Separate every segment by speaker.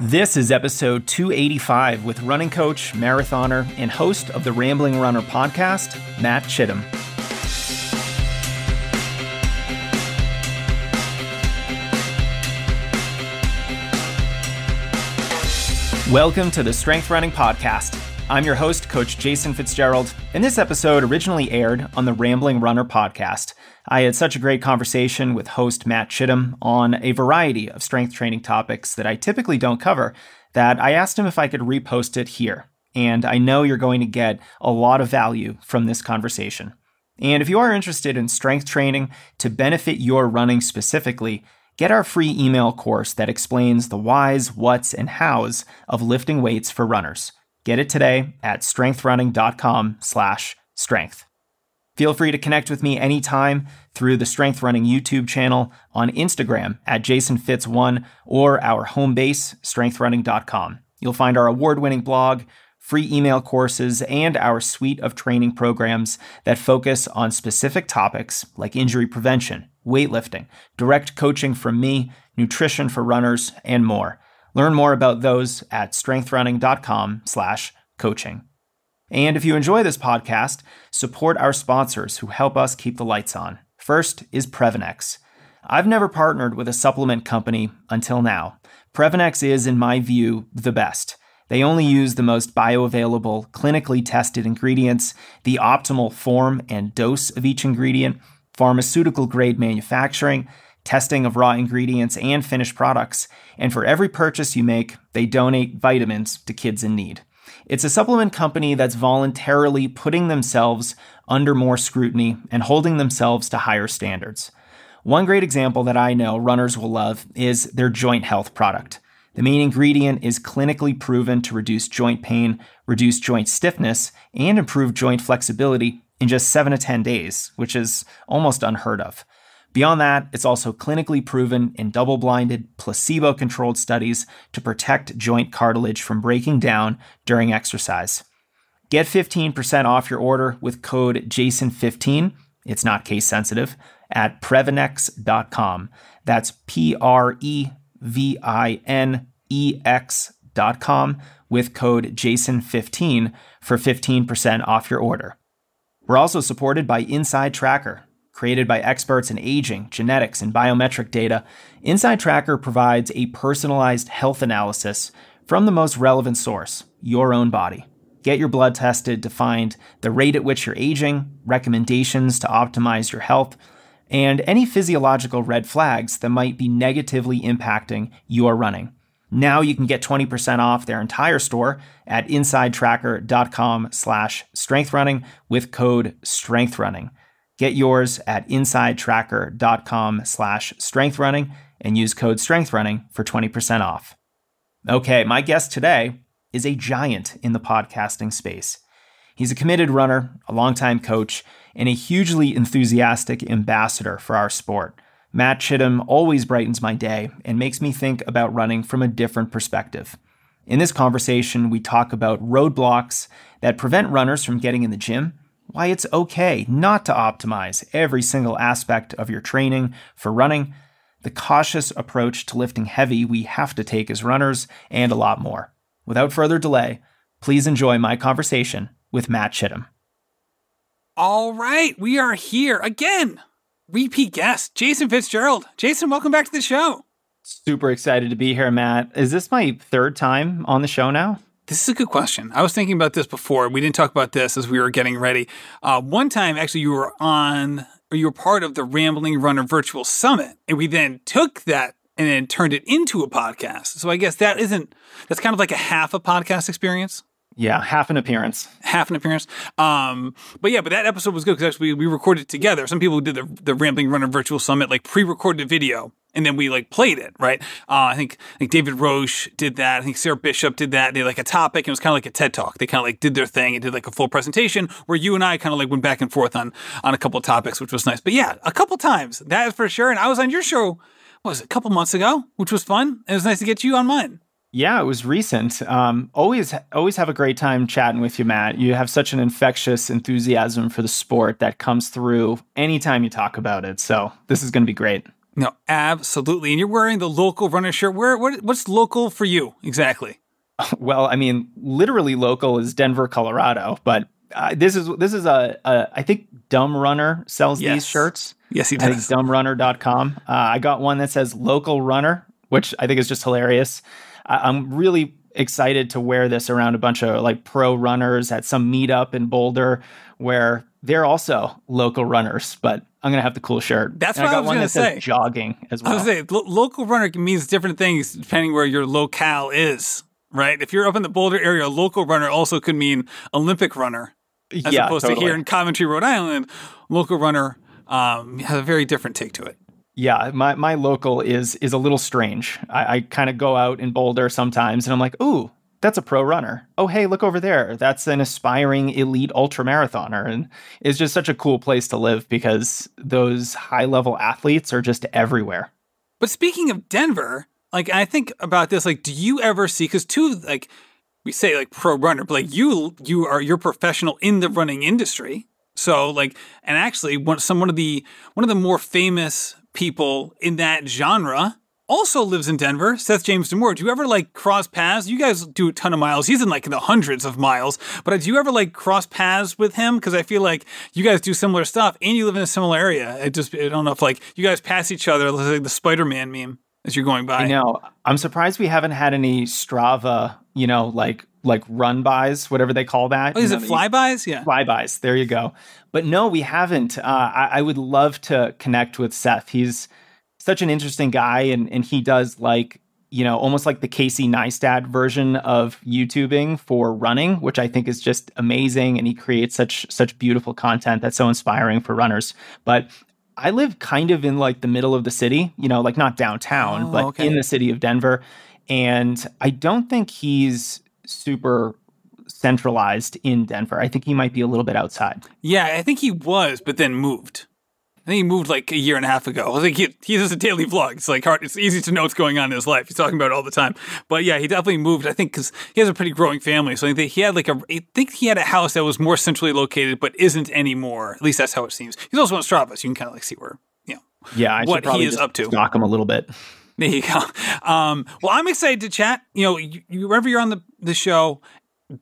Speaker 1: This is episode 285 with running coach, marathoner, and host of the Rambling Runner podcast, Matt Chittim. Welcome to the Strength Running Podcast. I'm your host, Coach Jason Fitzgerald, and this episode originally aired on the Rambling Runner podcast. I had such a great conversation with host Matt Chittim on a variety of strength training topics that I typically don't cover that I asked him if I could repost it here. And I know you're going to get a lot of value from this conversation. And if you are interested in strength training to benefit your running specifically, get our free email course that explains the whys, whats, and hows of lifting weights for runners. Get it today at strengthrunning.com/strength. Feel free to connect with me anytime through the Strength Running YouTube channel, on Instagram at JasonFitz1, or our home base, strengthrunning.com. You'll find our award winning blog, free email courses, and our suite of training programs that focus on specific topics like injury prevention, weightlifting, direct coaching from me, nutrition for runners, and more. Learn more about those at strengthrunning.com/coaching. And if you enjoy this podcast, support our sponsors who help us keep the lights on. First is Previnex. I've never partnered with a supplement company until now. Previnex is, in my view, the best. They only use the most bioavailable, clinically tested ingredients, the optimal form and dose of each ingredient, pharmaceutical grade manufacturing, testing of raw ingredients and finished products, and for every purchase you make, they donate vitamins to kids in need. It's a supplement company that's voluntarily putting themselves under more scrutiny and holding themselves to higher standards. One great example that I know runners will love is their joint health product. The main ingredient is clinically proven to reduce joint pain, reduce joint stiffness, and improve joint flexibility in just 7 to 10 days, which is almost unheard of. Beyond that, it's also clinically proven in double blinded, placebo controlled studies to protect joint cartilage from breaking down during exercise. Get 15% off your order with code JASON15, it's not case sensitive, at Previnex.com. That's P R E V I N E X.com with code JASON15 for 15% off your order. We're also supported by Inside Tracker Created by experts in aging, genetics, and biometric data, Inside Tracker provides a personalized health analysis from the most relevant source, your own body. Get your blood tested to find the rate at which you're aging, recommendations to optimize your health, and any physiological red flags that might be negatively impacting your running. Now you can get 20% off their entire store at insidetracker.com slash strengthrunning with code strengthrunning. Get yours at insidetracker.com slash strengthrunning and use code strengthrunning for 20% off. Okay, my guest today is a giant in the podcasting space. He's a committed runner, a longtime coach, and a hugely enthusiastic ambassador for our sport. Matt Chittim always brightens my day and makes me think about running from a different perspective. In this conversation, we talk about roadblocks that prevent runners from getting in the gym why it's okay not to optimize every single aspect of your training for running, the cautious approach to lifting heavy we have to take as runners, and a lot more. Without further delay, please enjoy my conversation with Matt Chittim.
Speaker 2: All right, we are here again. Repeat guest, Jason Fitzgerald. Jason, welcome back to the show.
Speaker 1: Super excited to be here, Matt. Is this my third time on the show now?
Speaker 2: This is a good question. I was thinking about this before. We didn't talk about this as we were getting ready. Uh, one time, actually, you were on, or you were part of the Rambling Runner Virtual Summit, and we then took that and then turned it into a podcast. So I guess that isn't, that's kind of like a half a podcast experience.
Speaker 1: Yeah, half an appearance.
Speaker 2: Half an appearance. Um, but yeah, but that episode was good because actually we, we recorded together. Some people did the, the Rambling Runner Virtual Summit, like pre-recorded video, and then we like played it, right? Uh, I think like David Roche did that. I think Sarah Bishop did that. They had, like a topic. And it was kind of like a TED talk. They kind of like did their thing and did like a full presentation where you and I kind of like went back and forth on on a couple of topics, which was nice. But yeah, a couple times that is for sure. And I was on your show. Was it, a couple months ago, which was fun. It was nice to get you on mine.
Speaker 1: Yeah, it was recent. Um, always, always have a great time chatting with you, Matt. You have such an infectious enthusiasm for the sport that comes through anytime you talk about it. So this is going to be great.
Speaker 2: No, absolutely. And you're wearing the local runner shirt. Where what, what's local for you exactly?
Speaker 1: Well, I mean, literally local is Denver, Colorado, but uh, this is this is a, a I think Dumb Runner sells
Speaker 2: Yes.
Speaker 1: these shirts.
Speaker 2: Yes, he
Speaker 1: I think
Speaker 2: does.
Speaker 1: dumbrunner.com. Uh, I got one that says local runner, which I think is just hilarious. I, I'm really excited to wear this around a bunch of like pro runners at some meetup in Boulder where they're also local runners, but I'm gonna have the cool shirt.
Speaker 2: That's
Speaker 1: And
Speaker 2: what I
Speaker 1: got
Speaker 2: was gonna say.
Speaker 1: jogging as well.
Speaker 2: I was say lo- local runner means different things depending where your locale is, right? If you're up in the Boulder area, local runner also could mean Olympic runner, as
Speaker 1: yeah,
Speaker 2: opposed
Speaker 1: totally.
Speaker 2: to here in Coventry, Rhode Island, local runner um, has a very different take to it.
Speaker 1: Yeah, my, my local is is a little strange. I, I kind of go out in Boulder sometimes and I'm like, ooh, that's a pro runner. Oh, hey, look over there. That's an aspiring elite ultra marathoner. And it's just such a cool place to live because those high level athletes are just everywhere.
Speaker 2: But speaking of Denver, like I think about this, like, do you ever see? Because two, like we say, like pro runner, but like you, you are you're professional in the running industry. So like, and actually, one some one of the one of the more famous people in that genre also lives in Denver. Seth James DeMoor. Do you ever like cross paths? You guys do a ton of miles. He's in like the hundreds of miles. But do you ever like cross paths with him? Because I feel like you guys do similar stuff and you live in a similar area. I just I don't know if like you guys pass each other like the Spider Man meme as you're going by.
Speaker 1: I know. I'm surprised we haven't had any Strava, you know, like like run bys, whatever they call that.
Speaker 2: Oh, is
Speaker 1: You
Speaker 2: it
Speaker 1: know, you-
Speaker 2: flybys? Yeah.
Speaker 1: flybys. There you go. But no, we haven't. Uh, I, I would love to connect with Seth. He's such an interesting guy, and and he does like you know almost like the Casey Neistat version of YouTubing for running, which I think is just amazing. And he creates such such beautiful content that's so inspiring for runners. But I live kind of in like the middle of the city, you know, like not downtown,
Speaker 2: Oh,
Speaker 1: but
Speaker 2: okay.
Speaker 1: in the city of Denver. And I don't think he's super centralized in Denver. I think he might be a little bit outside.
Speaker 2: Yeah, I think he was, but then moved. I think he moved like a year and a half ago. I think he, he does a daily vlog. It's like hard. It's easy to know what's going on in his life. He's talking about it all the time. But yeah, he definitely moved. I think because he has a pretty growing family. So I think he had like a. I think he had a house that was more centrally located, but isn't anymore. At least that's how it seems. He's also on Strava, so you can kind of like see where you know
Speaker 1: Yeah, I
Speaker 2: What he is up to.
Speaker 1: Knock him a little bit.
Speaker 2: There you go. Um, well, I'm excited to chat. You know, you, wherever you're on the, the show,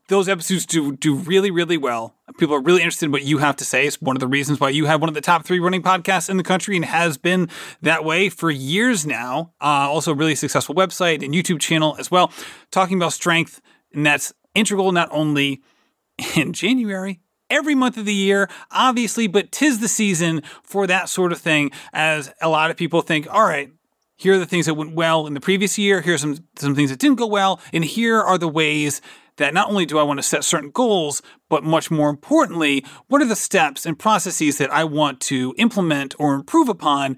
Speaker 2: those episodes do do really, really well. People are really interested in what you have to say. It's one of the reasons why you have one of the top three running podcasts in the country and has been that way for years now. Uh, also, really successful website and YouTube channel as well, talking about strength. And that's integral not only in January, every month of the year, obviously, but tis the season for that sort of thing, as a lot of people think, all right, here are the things that went well in the previous year, here are some, some things that didn't go well, and here are the ways that not only do I want to set certain goals, but much more importantly, what are the steps and processes that I want to implement or improve upon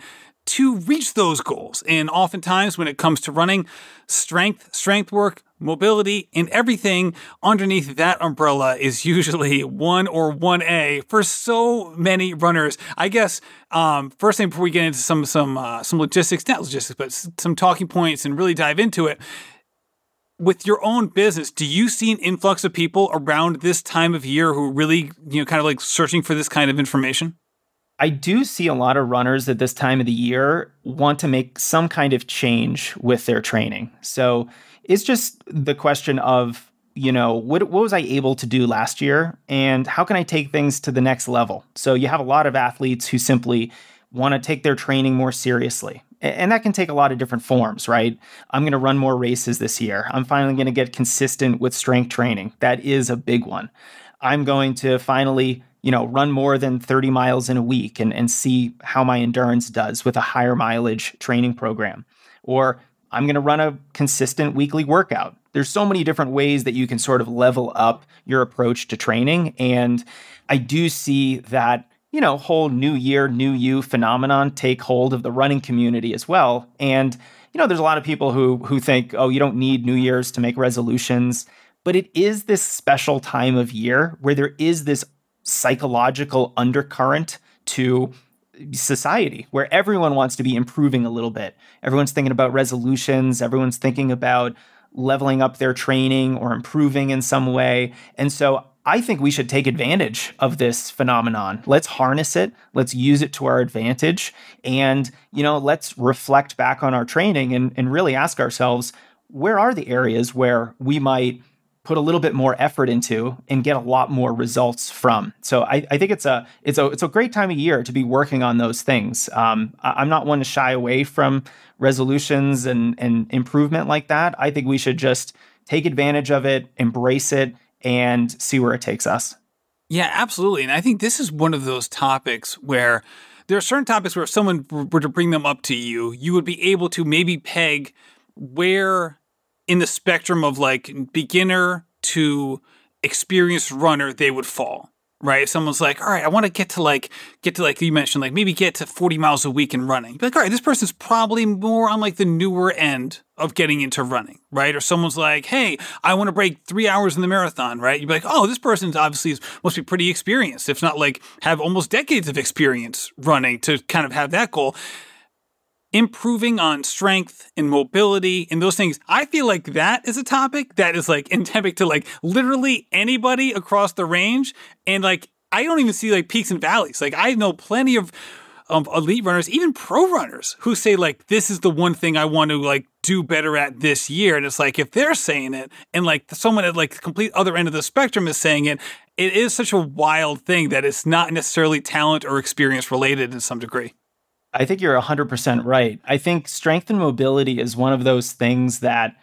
Speaker 2: to reach those goals. And oftentimes, when it comes to running, strength, strength work, mobility, and everything underneath that umbrella is usually one or 1A for so many runners. I guess um, first thing before we get into some some uh, some logistics, not logistics, but some talking points and really dive into it. With your own business, do you see an influx of people around this time of year who really, you know, kind of like searching for this kind of information?
Speaker 1: I do see a lot of runners at this time of the year want to make some kind of change with their training. So it's just the question of, you know, what, what was I able to do last year and how can I take things to the next level? So you have a lot of athletes who simply want to take their training more seriously. And that can take a lot of different forms, right? I'm going to run more races this year. I'm finally going to get consistent with strength training. That is a big one. I'm going to finally, you know, run more than 30 miles in a week and, and see how my endurance does with a higher mileage training program. Or I'm going to run a consistent weekly workout. There's so many different ways that you can sort of level up your approach to training. And I do see that, you know, whole new year, new you phenomenon take hold of the running community as well. And, you know, there's a lot of people who who think, oh, you don't need New Year's to make resolutions. But it is this special time of year where there is this psychological undercurrent to society where everyone wants to be improving a little bit. Everyone's thinking about resolutions, everyone's thinking about leveling up their training or improving in some way. And so I think we should take advantage of this phenomenon. Let's harness it. Let's use it to our advantage. And, you know, let's reflect back on our training and, and really ask ourselves, where are the areas where we might put a little bit more effort into and get a lot more results from. So I, I think it's a it's a it's a great time of year to be working on those things. Um, I'm not one to shy away from resolutions and and improvement like that. I think we should just take advantage of it, embrace it, and see where it takes us.
Speaker 2: Yeah, absolutely. And I think this is one of those topics where there are certain topics where if someone were to bring them up to you, you would be able to maybe peg where in the spectrum of like beginner to experienced runner they would fall right? If someone's like, all right, I want to get to like, get to like you mentioned, like maybe get to 40 miles a week in running. Be like, all right, this person's probably more on like the newer end of getting into running, right? Or someone's like, hey, I want to break three hours in the marathon, right? You'd be like, oh, this person's obviously must be pretty experienced, if not like have almost decades of experience running to kind of have that goal improving on strength and mobility and those things. I feel like that is a topic that is like endemic to like literally anybody across the range. And like, I don't even see like peaks and valleys. Like, I know plenty of um, elite runners, even pro runners, who say like, "This is the one thing I want to like do better at this year." And it's like if they're saying it, and like someone at like the complete other end of the spectrum is saying it, it is such a wild thing that it's not necessarily talent or experience related in some degree.
Speaker 1: I think you're 100% right. I think strength and mobility is one of those things that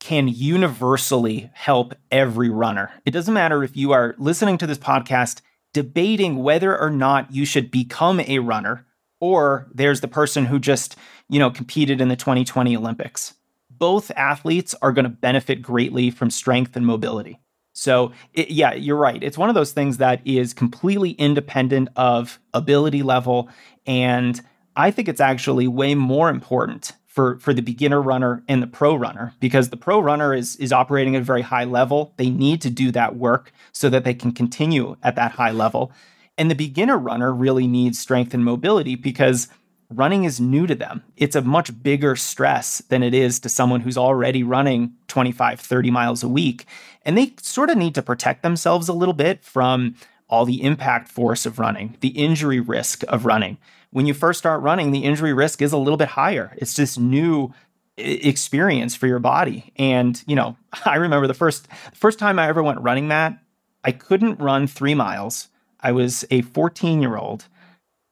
Speaker 1: can universally help every runner. It doesn't matter if you are listening to this podcast debating whether or not you should become a runner or there's the person who just, you know, competed in the 2020 Olympics. Both athletes are going to benefit greatly from strength and mobility. So, it, yeah, you're right. It's one of those things that is completely independent of ability level and I think it's actually way more important for, for the beginner runner and the pro runner because the pro runner is, is operating at a very high level. They need to do that work so that they can continue at that high level. And the beginner runner really needs strength and mobility because running is new to them. It's a much bigger stress than it is to someone who's already running 25, 30 miles a week. And they sort of need to protect themselves a little bit from all the impact force of running, the injury risk of running when you first start running, the injury risk is a little bit higher. It's this new experience for your body. And, you know, I remember the first first time I ever went running, Matt, I couldn't run 3 miles. I was a 14-year-old.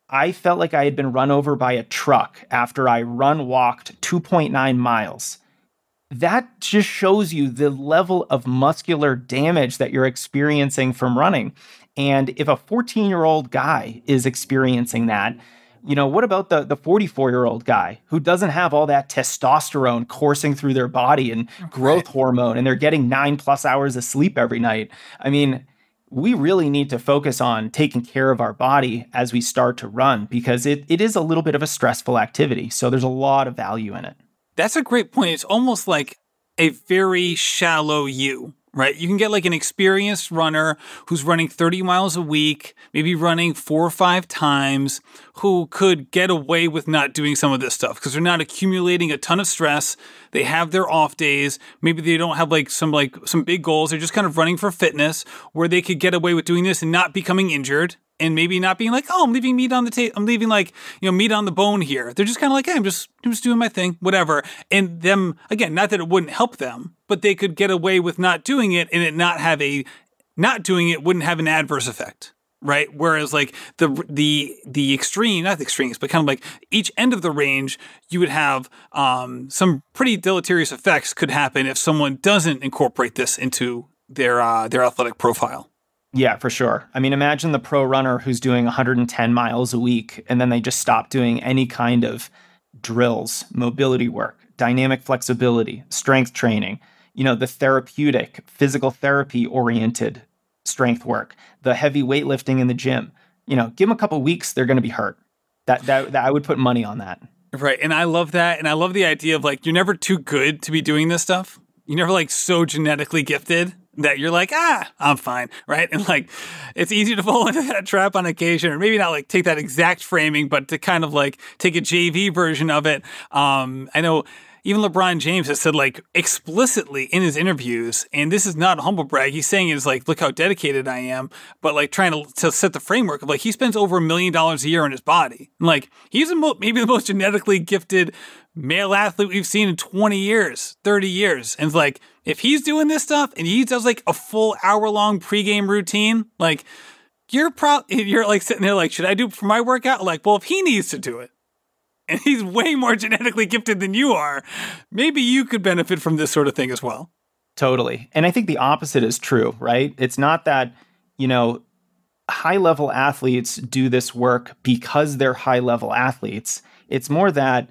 Speaker 1: I felt like I had been run over by a truck after I run walked 2.9 miles. That just shows you the level of muscular damage that you're experiencing from running. And if a 14 year old guy is experiencing that, you know, what about the the 44 year old guy who doesn't have all that testosterone coursing through their body and growth right. hormone, and they're getting nine plus hours of sleep every night? I mean, we really need to focus on taking care of our body as we start to run because it, it is a little bit of a stressful activity. So there's a lot of value in it.
Speaker 2: That's a great point. It's almost like a very shallow you right? You can get like an experienced runner who's running 30 miles a week, maybe running four or five times, who could get away with not doing some of this stuff because they're not accumulating a ton of stress. They have their off days. Maybe they don't have like some like some big goals. They're just kind of running for fitness where they could get away with doing this and not becoming injured and maybe not being like, oh, I'm leaving meat on the table. I'm leaving like, you know, meat on the bone here. They're just kind of like, hey, I'm just, I'm just doing my thing, whatever. And them, again, not that it wouldn't help them, but they could get away with not doing it and it not have a, not doing it wouldn't have an adverse effect. Right. Whereas like the, the, the extreme, not the extremes, but kind of like each end of the range, you would have, um, some pretty deleterious effects could happen if someone doesn't incorporate this into their, uh, their athletic profile.
Speaker 1: Yeah, for sure. I mean, imagine the pro runner who's doing 110 miles a week and then they just stop doing any kind of drills, mobility work, dynamic flexibility, strength training, you know, the therapeutic, physical therapy oriented strength work, the heavy weightlifting in the gym. You know, give them a couple weeks, they're going to be hurt. That, that, that I would put money on that.
Speaker 2: Right. And I love that. And I love the idea of like, you're never too good to be doing this stuff. You're never like so genetically gifted that you're like, ah, I'm fine, right? And like, it's easy to fall into that trap on occasion, or maybe not like take that exact framing, but to kind of like take a JV version of it. Um, I know even LeBron James has said like explicitly in his interviews, and this is not a humble brag. He's saying is like, look how dedicated I am, but like trying to, to set the framework of like he spends over a million dollars a year on his body. And like he's mo- maybe the most genetically gifted male athlete we've seen in 20 years, 30 years. And like, if he's doing this stuff and he does like a full hour long pregame routine, like you're pro you're like sitting there like, should I do for my workout? Like, well, if he needs to do it, and he's way more genetically gifted than you are, maybe you could benefit from this sort of thing as well.
Speaker 1: Totally. And I think the opposite is true, right? It's not that, you know, high level athletes do this work because they're high level athletes. It's more that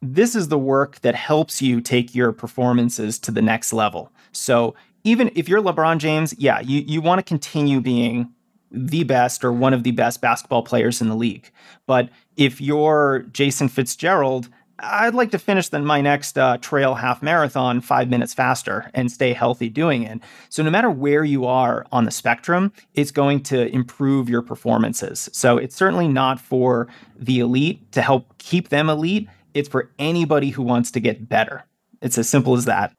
Speaker 1: this is the work that helps you take your performances to the next level. So even if you're LeBron James, yeah, you, you want to continue being the best or one of the best basketball players in the league. But if you're Jason Fitzgerald, I'd like to finish my next uh, trail half marathon five minutes faster and stay healthy doing it. So no matter where you are on the spectrum, it's going to improve your performances. So it's certainly not for the elite to help keep them elite. It's for anybody who wants to get better. It's as simple as that.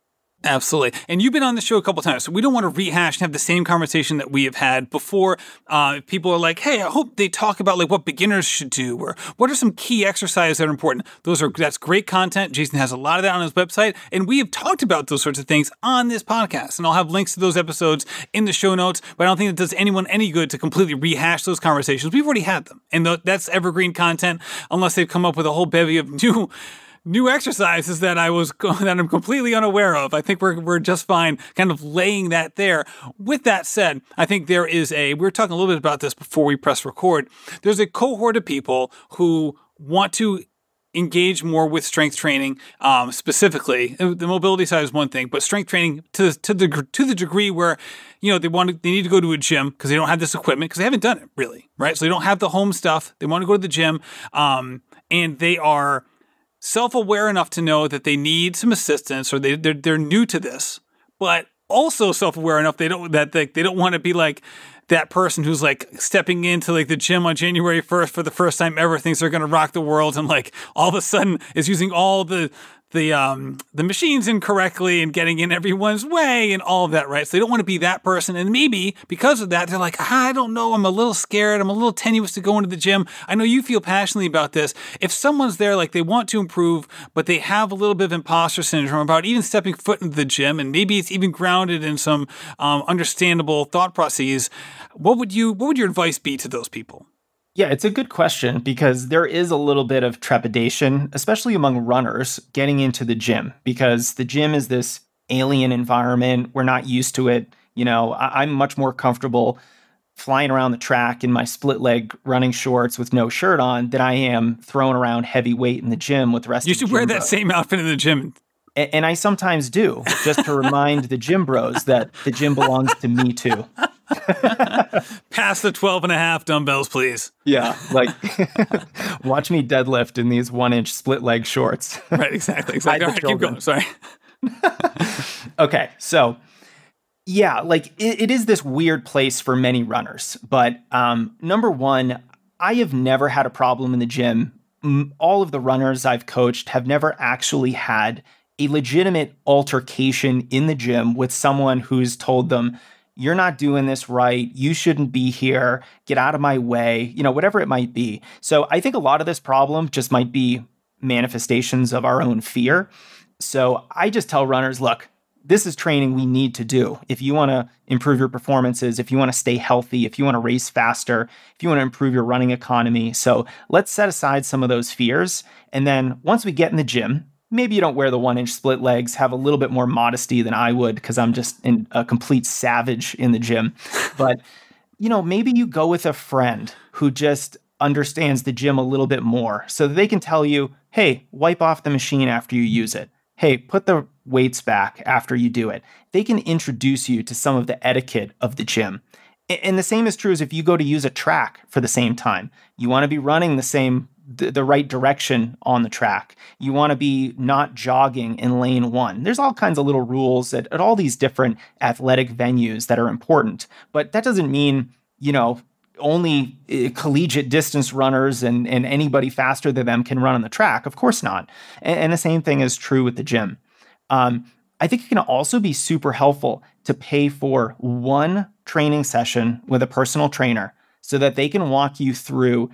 Speaker 2: Absolutely. And you've been on the show a couple times, so we don't want to rehash and have the same conversation that we have had before. Uh, people are like, "Hey, I hope they talk about like what beginners should do, or what are some key exercises that are important." Those are that's great content. Jason has a lot of that on his website, and we have talked about those sorts of things on this podcast. And I'll have links to those episodes in the show notes. But I don't think it does anyone any good to completely rehash those conversations. We've already had them, and that's evergreen content, unless they've come up with a whole bevy of new new exercises that I was that I'm completely unaware of. I think we're we're just fine kind of laying that there. With that said, I think there is a we were talking a little bit about this before we press record. There's a cohort of people who want to engage more with strength training um, specifically the mobility side is one thing but strength training to, to the to the degree where you know they want to, they need to go to a gym because they don't have this equipment because they haven't done it really right so they don't have the home stuff they want to go to the gym um, and they are self-aware enough to know that they need some assistance or they they're, they're new to this, but also self-aware enough they don't that they, they don't want to be like that person who's like stepping into like the gym on January 1st for the first time ever thinks they're going to rock the world and like all of a sudden is using all the the um the machines incorrectly and getting in everyone's way and all of that, right? So they don't want to be that person. And maybe because of that, they're like, I don't know, I'm a little scared, I'm a little tenuous to go into the gym. I know you feel passionately about this. If someone's there, like they want to improve, but they have a little bit of imposter syndrome about even stepping foot into the gym, and maybe it's even grounded in some um, understandable thought processes, what would you what would your advice be to those people?
Speaker 1: Yeah, it's a good question because there is a little bit of trepidation, especially among runners, getting into the gym because the gym is this alien environment. We're not used to it. You know, I- am much more comfortable flying around the track in my split leg running shorts with no shirt on than I am throwing around heavy weight in the gym with the rest
Speaker 2: you should wear that bros. same outfit in the gym.
Speaker 1: And I sometimes do, just to remind the gym bros that the gym belongs to me too.
Speaker 2: Pass the 12 and a half dumbbells, please.
Speaker 1: Yeah. Like, watch me deadlift in these one inch split leg shorts.
Speaker 2: right. Exactly. Exactly. All right, keep going. Sorry.
Speaker 1: okay. So, yeah, like it, it is this weird place for many runners. But um, number one, I have never had a problem in the gym. All of the runners I've coached have never actually had a legitimate altercation in the gym with someone who's told them, you're not doing this right. You shouldn't be here. Get out of my way. You know, whatever it might be. So I think a lot of this problem just might be manifestations of our own fear. So I just tell runners, look, this is training we need to do. If you want to improve your performances, if you want to stay healthy, if you want to race faster, if you want to improve your running economy. So let's set aside some of those fears. And then once we get in the gym, maybe you don't wear the one inch split legs, have a little bit more modesty than I would because I'm just in, a complete savage in the gym. But, you know, maybe you go with a friend who just understands the gym a little bit more so they can tell you, hey, wipe off the machine after you use it. Hey, put the weights back after you do it. They can introduce you to some of the etiquette of the gym. And the same is true as if you go to use a track for the same time. You want to be running the same the, the right direction on the track. You want to be not jogging in lane one. There's all kinds of little rules at, at all these different athletic venues that are important. But that doesn't mean, you know, only uh, collegiate distance runners and, and anybody faster than them can run on the track. Of course not. And, and the same thing is true with the gym. Um, I think it can also be super helpful to pay for one training session with a personal trainer so that they can walk you through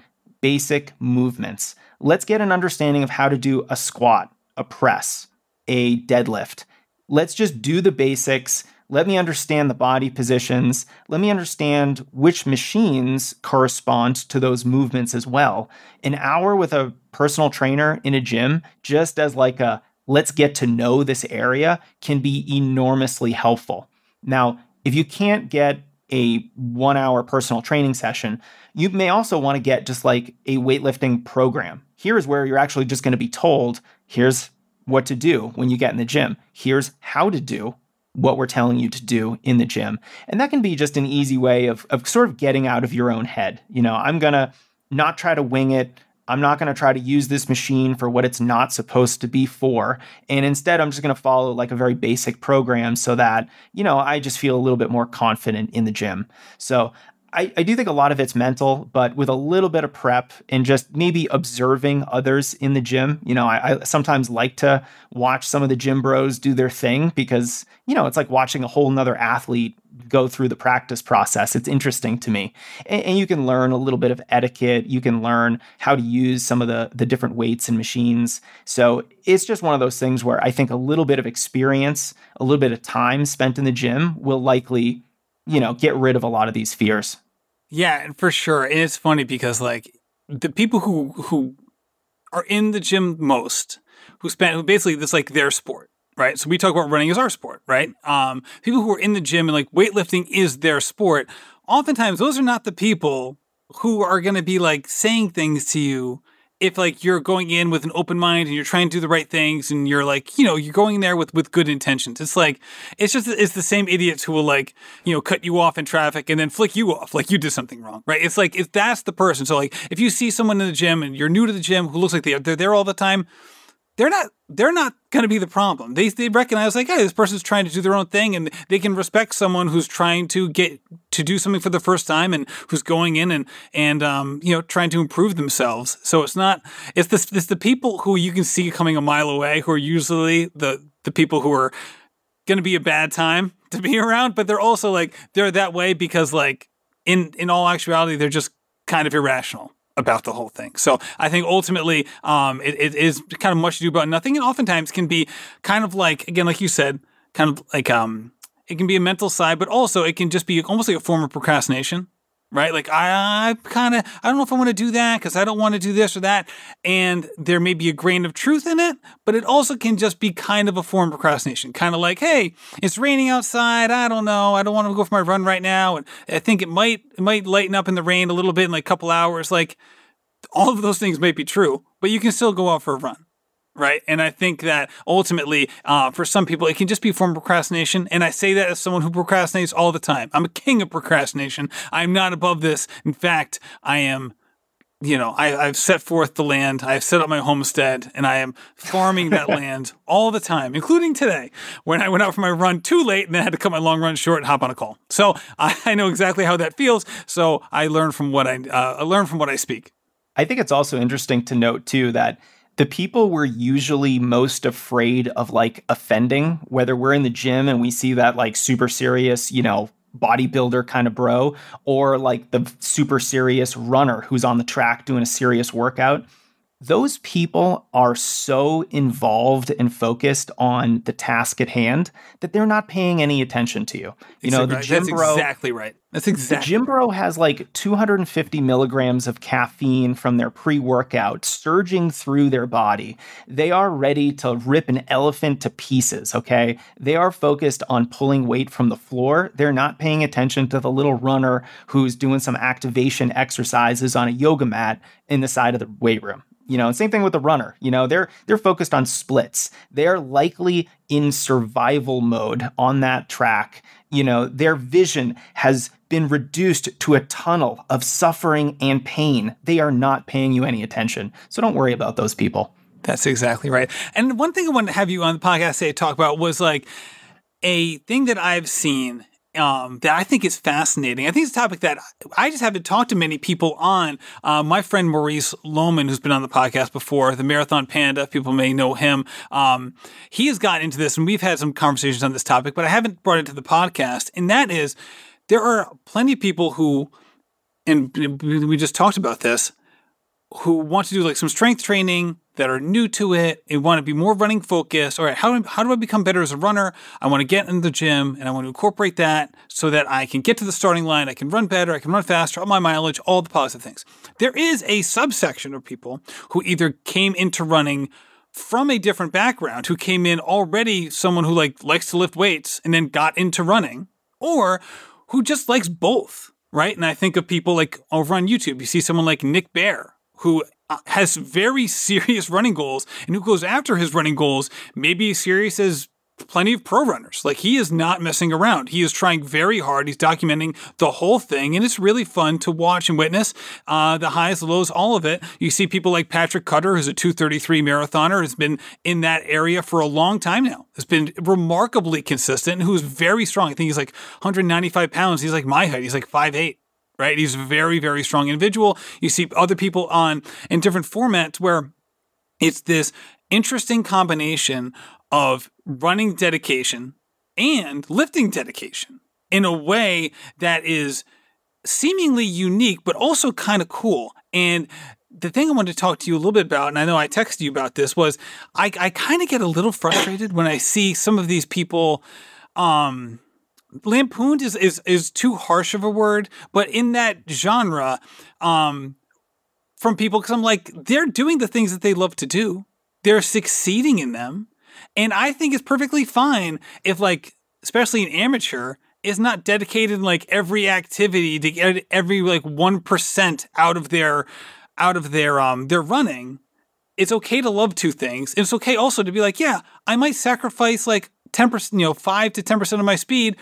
Speaker 1: basic movements. Let's get an understanding of how to do a squat, a press, a deadlift. Let's just do the basics let me understand the body positions. Let me understand which machines correspond to those movements as well. An hour with a personal trainer in a gym, just as like a let's get to know this area, can be enormously helpful. Now, if you can't get a one hour personal training session, you may also want to get just like a weightlifting program. Here's where you're actually just going to be told here's what to do when you get in the gym, here's how to do what we're telling you to do in the gym. And that can be just an easy way of, of sort of getting out of your own head. You know, I'm going to not try to wing it. I'm not going to try to use this machine for what it's not supposed to be for. And instead, I'm just going to follow like a very basic program so that, you know, I just feel a little bit more confident in the gym. So I, I, do think a lot of it's mental, but with a little bit of prep and just maybe observing others in the gym. You know, I, I, sometimes like to watch some of the gym bros do their thing because, you know, it's like watching a whole nother athlete go through the practice process. It's interesting to me. And, and you can learn a little bit of etiquette. You can learn how to use some of the, the different weights and machines. So it's just one of those things where I think a little bit of experience, a little bit of time spent in the gym will likely, you know, get rid of a lot of these fears.
Speaker 2: Yeah, for sure. And it's funny because like the people who who are in the gym most, who spend who basically this like their sport, right? So we talk about running as our sport, right? Um, people who are in the gym and like weightlifting is their sport. Oftentimes, those are not the people who are going to be like saying things to you if like you're going in with an open mind and you're trying to do the right things and you're like you know you're going there with with good intentions. It's like it's just it's the same idiots who will like you know cut you off in traffic and then flick you off like you did something wrong right? It's like if that's the person so like if you see someone in the gym and you're new to the gym who looks like they, they're there all the time they're not they're not going to be the problem. They they recognize like, hey, this person's trying to do their own thing, and they can respect someone who's trying to get to do something for the first time and who's going in and and um, you know trying to improve themselves. So it's not it's the it's the people who you can see coming a mile away who are usually the the people who are going to be a bad time to be around, but they're also like they're that way because like in in all actuality they're just kind of irrational about the whole thing. So I think ultimately um, it, it is kind of much ado about nothing, and oftentimes can be kind of like again, like you said, kind of like um, it can be a mental side, but also it can just be almost like a form of procrastination. Right, like I, I kind of, I don't know if I want to do that because I don't want to do this or that, and there may be a grain of truth in it, but it also can just be kind of a form of procrastination. Kind of like, hey, it's raining outside. I don't know. I don't want to go for my run right now, and I think it might, it might lighten up in the rain a little bit in like a couple hours. Like, all of those things may be true, but you can still go out for a run. Right. And I think that ultimately, uh, for some people, it can just be of procrastination. And I say that as someone who procrastinates all the time. I'm a king of procrastination. I'm not above this. In fact, I am you know, I, have set forth the land, I've set up my homestead, and I am farming that land all the time, including today when I went out for my run too late and then had to cut my long run short and hop on a call. So I, I know exactly how that feels. So I learn from what I, uh, I learn from what I speak.
Speaker 1: I think it's also interesting to note too that the people we're usually most afraid of like offending, whether we're in the gym and we see that like super serious, you know, bodybuilder kind of bro, or like the super serious runner who's on the track doing a serious workout, those people are so involved and focused on the task at hand that they're not paying any attention to you. You know, the gym
Speaker 2: That's bro, exactly right. That's exactly.
Speaker 1: The gym bro has like 250 milligrams of caffeine from their pre-workout surging through their body. They are ready to rip an elephant to pieces. Okay, they are focused on pulling weight from the floor. They're not paying attention to the little runner who's doing some activation exercises on a yoga mat in the side of the weight room. You know, same thing with the runner. You know, they're they're focused on splits. They're likely in survival mode on that track. You know, their vision has been reduced to a tunnel of suffering and pain. They are not paying you any attention. So don't worry about those people.
Speaker 2: That's exactly right. And one thing I wanted to have you on the podcast say talk about was like a thing that I've seen um, that I think is fascinating. I think it's a topic that I just haven't talked to many people on. Uh, my friend Maurice Lohman, who's been on the podcast before, the Marathon Panda, people may know him. Um, he has gotten into this, and we've had some conversations on this topic, but I haven't brought it to the podcast. And that is, there are plenty of people who, and we just talked about this, who want to do like some strength training that are new to it and want to be more running focused. All right, how, do how do I become better as a runner? I want to get in the gym and I want to incorporate that so that I can get to the starting line. I can run better. I can run faster, up my mileage, all the positive things. There is a subsection of people who either came into running from a different background, who came in already someone who like likes to lift weights and then got into running, or who just likes both. Right. And I think of people like over on YouTube, you see someone like Nick Bare, who uh, has very serious running goals and who goes after his running goals, maybe serious as plenty of pro runners. Like he is not messing around. He is trying very hard. He's documenting the whole thing, and it's really fun to watch and witness uh, the highs, the lows, all of it. You see people like Patrick Cutter, who's a 233 marathoner, has been in that area for a long time now. Has been remarkably consistent, who's very strong. I think he's like 195 pounds. He's like my height. He's like 5'8 right? He's a very, very strong individual. You see other people on in different formats where it's this interesting combination of running dedication and lifting dedication in a way that is seemingly unique, but also kind of cool. And the thing I wanted to talk to you a little bit about, and I know I texted you about this, was I, I kind of get a little frustrated when I see some of these people um, lampooned is, is is too harsh of a word, but in that genre, um, from people because I'm like they're doing the things that they love to do, they're succeeding in them, and I think it's perfectly fine if like especially an amateur is not dedicated like every activity to get every like one percent out of their out of their um their running. It's okay to love two things. It's okay also to be like, yeah, I might sacrifice like 10%, you know, 5 to 10% of my speed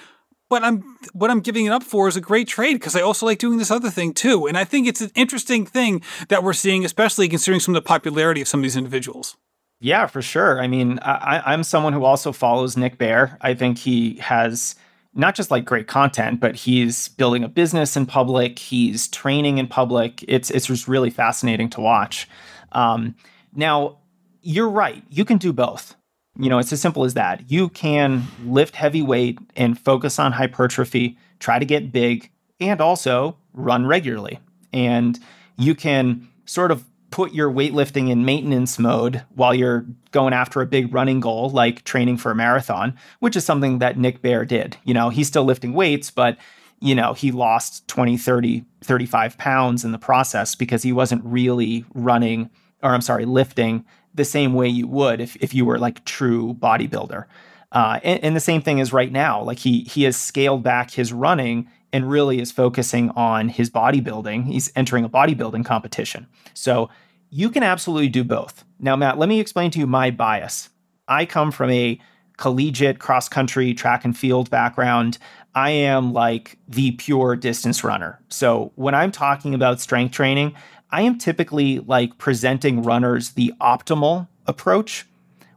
Speaker 2: but I'm what I'm giving it up for is a great trade because I also like doing this other thing too. And I think it's an interesting thing that we're seeing, especially considering some of the popularity of some of these individuals.
Speaker 1: Yeah, for sure. I mean, I, am someone who also follows Nick Bare. I think he has not just like great content, but he's building a business in public. He's training in public. It's it's just really fascinating to watch. Um, now, you're right. You can do both. You know, it's as simple as that. You can lift heavy weight and focus on hypertrophy, try to get big, and also run regularly. And you can sort of put your weightlifting in maintenance mode while you're going after a big running goal like training for a marathon, which is something that Nick Bare did. You know, he's still lifting weights, but you know, he lost 20, 30, 35 pounds in the process because he wasn't really running or I'm sorry, lifting the same way you would if, if you were like true bodybuilder. Uh, and, and, the same thing is right now. Like he he has scaled back his running and really is focusing on his bodybuilding. He's entering a bodybuilding competition. So you can absolutely do both. Now, Matt, let me explain to you my bias. I come from a collegiate cross country track and field background. I am like the pure distance runner. So when I'm talking about strength training, I am typically like presenting runners the optimal approach.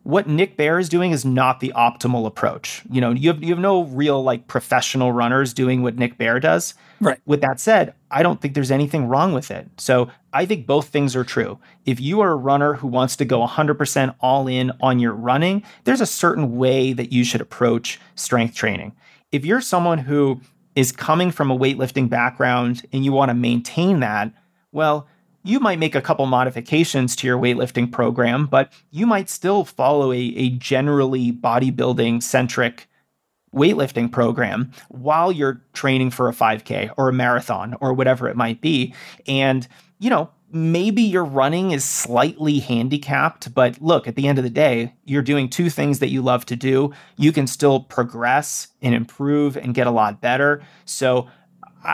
Speaker 1: What Nick Bare is doing is not the optimal approach. You know, you have you have no real like professional runners doing what Nick Bare does.
Speaker 2: Right.
Speaker 1: With that said, I don't think there's anything wrong with it. So I think both things are true. If you are a runner who wants to go 100% all in on your running, there's a certain way that you should approach strength training. If you're someone who is coming from a weightlifting background and you want to maintain that, well, you might make a couple modifications to your weightlifting program, but you might still follow a, a generally bodybuilding centric weightlifting program while you're training for a 5K or a marathon or whatever it might be. And, you know, maybe your running is slightly handicapped, but look, at the end of the day, you're doing two things that you love to do. You can still progress and improve and get a lot better. So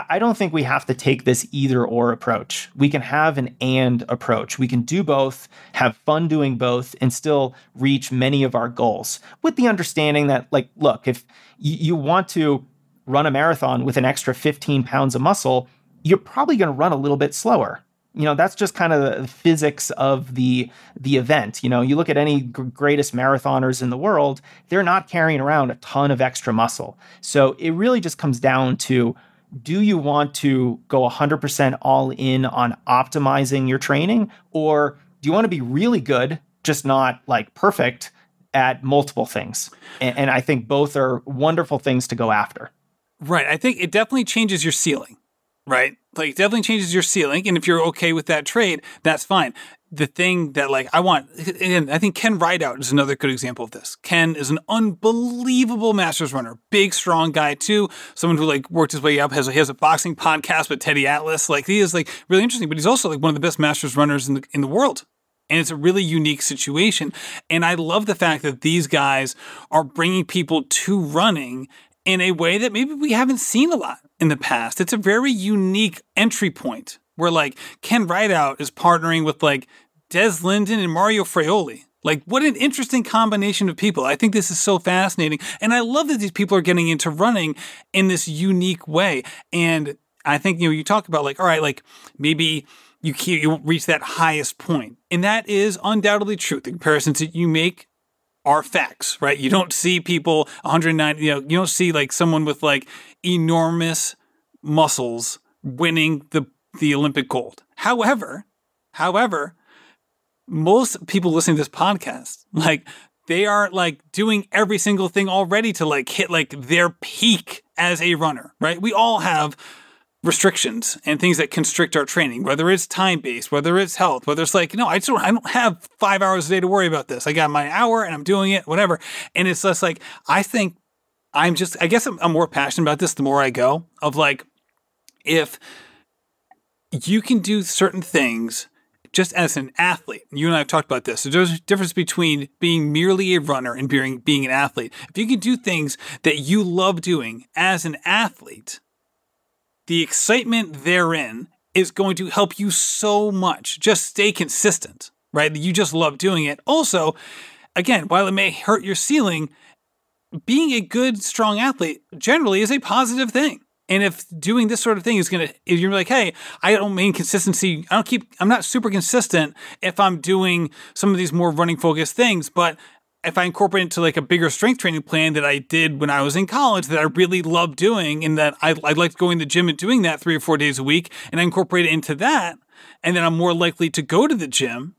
Speaker 1: I don't think we have to take this either or approach. We can have an and approach. We can do both, have fun doing both, and still reach many of our goals with the understanding that, like, look, if you want to run a marathon with an extra 15 pounds of muscle, you're probably going to run a little bit slower. You know, that's just kind of the physics of the the event. You know, you look at any g- greatest marathoners in the world, they're not carrying around a ton of extra muscle. So it really just comes down to do you want to go 100% all in on optimizing your training or do you want to be really good, just not like perfect at multiple things? And, and I think both are wonderful things to go after.
Speaker 2: Right. I think it definitely changes your ceiling, right? Like, definitely changes your ceiling. And if you're okay with that trade, that's fine. The thing that, like, I want, and I think Ken Rideout is another good example of this. Ken is an unbelievable Masters runner, big, strong guy, too. Someone who, like, worked his way up, has, he has a boxing podcast with Teddy Atlas. Like, he is, like, really interesting, but he's also, like, one of the best Masters runners in the, in the world. And it's a really unique situation. And I love the fact that these guys are bringing people to running in a way that maybe we haven't seen a lot in the past. It's a very unique entry point where like Ken Rideout is partnering with like Des Linden and Mario Fraioli. Like, what an interesting combination of people. I think this is so fascinating. And I love that these people are getting into running in this unique way. And I think, you know, you talk about like, all right, like maybe you can't, you won't reach that highest point. And that is undoubtedly true. The comparisons that you make are facts, right? You don't see people 190, you know, you don't see like someone with like enormous muscles winning the the Olympic gold. However, however, most people listening to this podcast, like they are like doing every single thing already to like hit like their peak as a runner, right? We all have restrictions and things that constrict our training, whether it's time based, whether it's health, whether it's like, no, I just don't, I don't have five hours a day to worry about this. I got my hour and I'm doing it, whatever. And it's just like, I think I'm just, I guess I'm, I'm more passionate about this the more I go of like, if you can do certain things just as an athlete, you and I have talked about this. So there's a difference between being merely a runner and being, being an athlete. If you can do things that you love doing as an athlete, the excitement therein is going to help you so much. Just stay consistent, right? You just love doing it. Also, again, while it may hurt your ceiling, being a good, strong athlete generally is a positive thing. And if doing this sort of thing is going to, if you're like, hey, I don't mean consistency, I don't keep, I'm not super consistent if I'm doing some of these more running focused things, but if I incorporate it into like a bigger strength training plan that I did when I was in college that I really love doing and that I, I liked going to the gym and doing that three or four days a week and I incorporate it into that, and then I'm more likely to go to the gym.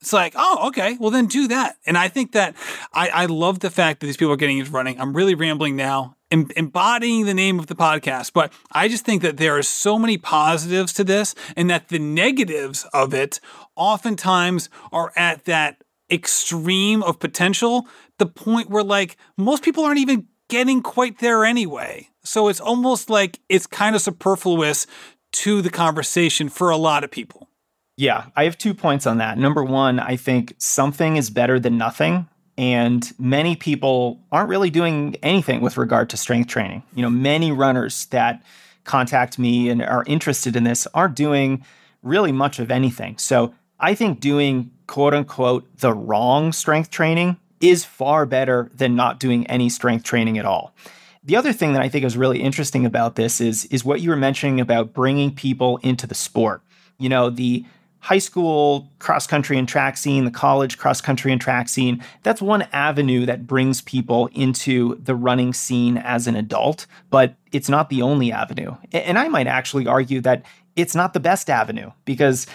Speaker 2: It's like, oh, okay, well then do that. And I think that I, I love the fact that these people are getting into running. I'm really rambling now, em- embodying the name of the podcast, but I just think that there are so many positives to this and that the negatives of it oftentimes are at that extreme of potential, the point where like most people aren't even getting quite there anyway. So it's almost like it's kind of superfluous to the conversation for a lot of people.
Speaker 1: Yeah, I have two points on that. Number one, I think something is better than nothing. And many people aren't really doing anything with regard to strength training. You know, many runners that contact me and are interested in this aren't doing really much of anything. So I think doing quote unquote the wrong strength training is far better than not doing any strength training at all. The other thing that I think is really interesting about this is is what you were mentioning about bringing people into the sport. You know, the high school cross country and track scene, the college cross country and track scene, that's one avenue that brings people into the running scene as an adult, but it's not the only avenue. And I might actually argue that it's not the best avenue because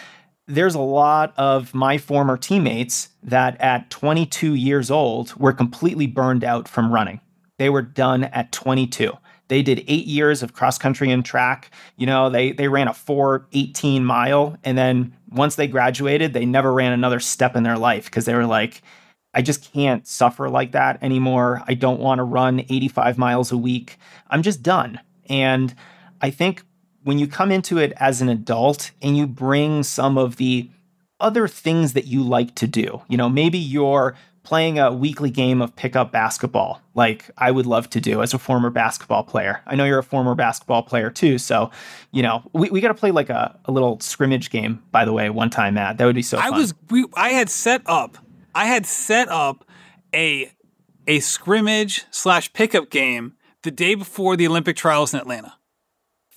Speaker 1: there's a lot of my former teammates that at 22 years old were completely burned out from running. They were done at 22. They did eight years of cross country and track. You know, they they ran a 418 mile, and then once they graduated, they never ran another step in their life because they were like, I just can't suffer like that anymore. I don't want to run 85 miles a week. I'm just done. And I think when you come into it as an adult and you bring some of the other things that you like to do, you know, maybe you're playing a weekly game of pickup basketball, like I would love to do as a former basketball player. I know you're a former basketball player too. So, you know, we, we got to play like a, a little scrimmage game, by the way, one time, Matt. That would be so
Speaker 2: I
Speaker 1: fun.
Speaker 2: was, we, I had set up, I had set up a, a scrimmage slash pickup game the day before the Olympic trials in Atlanta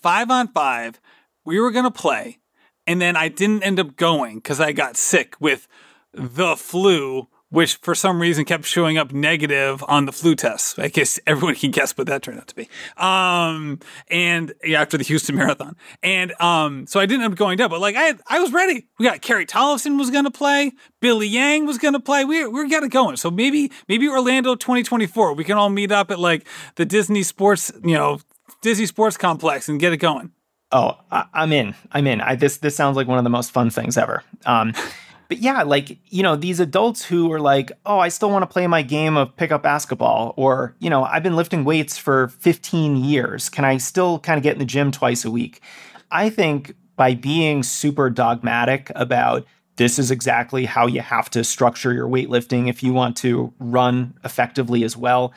Speaker 2: five on five. We were going to play. and then I didn't end up going because I got sick with the flu which for some reason kept showing up negative on the flu test. I guess everyone can guess what that turned out to be. Um, and yeah, after the Houston Marathon, and um, so I didn't end up going down, but like I, I was ready. We got Carrie Tollefson was going to play, Billy Yang was going to play. We we got it going. So maybe maybe Orlando 2024, we can all meet up at like the Disney Sports, you know, Disney Sports Complex and get it going.
Speaker 1: Oh, I, am in. I'm in. I, this this sounds like one of the most fun things ever. Um, but yeah, like, you know, these adults who are like, oh, I still want to play my game of pickup basketball, or, you know, I've been lifting weights for 15 years. Can I still kind of get in the gym twice a week? I think by being super dogmatic about this is exactly how you have to structure your weightlifting if you want to run effectively as well,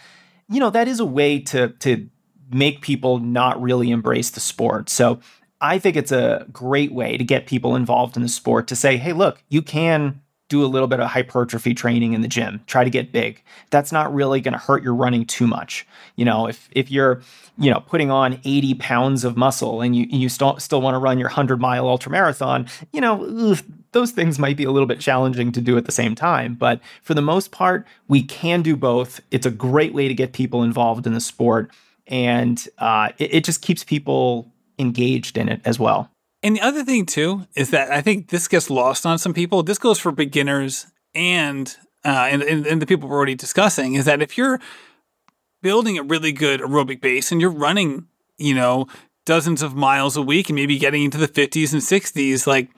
Speaker 1: you know, that is a way to, to make people not really embrace the sport. So I think it's a great way to get people involved in the sport to say, hey, look, you can do a little bit of hypertrophy training in the gym. Try to get big. That's not really going to hurt your running too much. You know, if if you're, you know, putting on 80 pounds of muscle and you you still still want to run your 100 mile ultra marathon, you know, those things might be a little bit challenging to do at the same time. But for the most part, we can do both. It's a great way to get people involved in the sport, and uh, it, it just keeps people engaged in it as well.
Speaker 2: And the other thing too is that I think this gets lost on some people. This goes for beginners and uh, and, and, and the people we're already discussing is that if you're building a really good aerobic base and you're running, you know, dozens of miles a week and maybe getting into the 50s and 60s, like,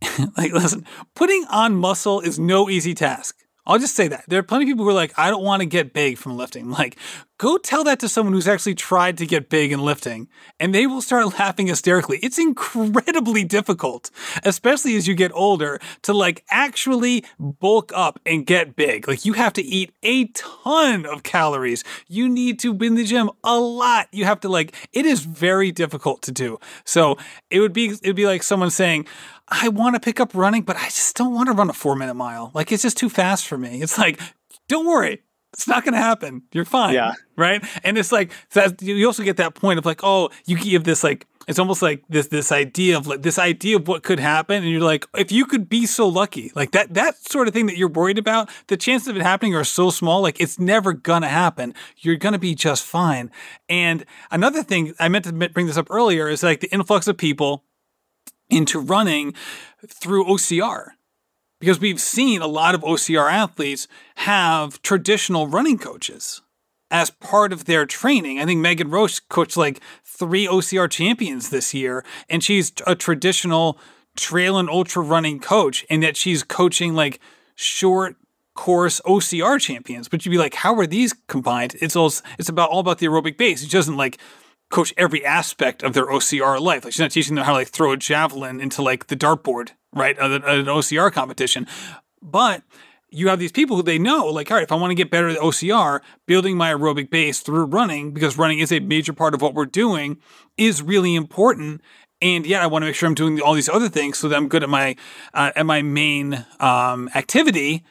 Speaker 2: like listen, putting on muscle is no easy task. I'll just say that. There are plenty of people who are like, I don't want to get big from lifting. Like, go tell that to someone who's actually tried to get big in lifting, and they will start laughing hysterically. It's incredibly difficult, especially as you get older, to like actually bulk up and get big. Like, you have to eat a ton of calories. You need to be in the gym a lot. You have to like, it is very difficult to do. So it would be, it'd be like someone saying, I want to pick up running, but I just don't want to run a four minute mile. Like it's just too fast for me. It's like, don't worry. It's not going to happen. You're fine.
Speaker 1: Yeah.
Speaker 2: Right. And it's like, that, you also get that point of like, oh, you give this like, it's almost like this this idea of like this idea of what could happen and you're like if you could be so lucky like that that sort of thing that you're worried about the chances of it happening are so small like it's never gonna happen you're gonna be just fine and another thing i meant to bring this up earlier is like the influx of people into running through OCR. Because we've seen a lot of OCR athletes have traditional running coaches as part of their training. I think Megan Roche coached like three OCR champions this year, and she's a traditional trail and ultra running coach, and that she's coaching like short course OCR champions. But you'd be like, how are these combined? It's all it's about all about the aerobic base. It doesn't like coach every aspect of their OCR life. Like she's not teaching them how to like throw a javelin into like the dartboard, right? At an OCR competition. But you have these people who they know, like, all right, if I want to get better at OCR, building my aerobic base through running, because running is a major part of what we're doing, is really important. And yet, I want to make sure I'm doing all these other things so that I'm good at my uh, at my main um, activity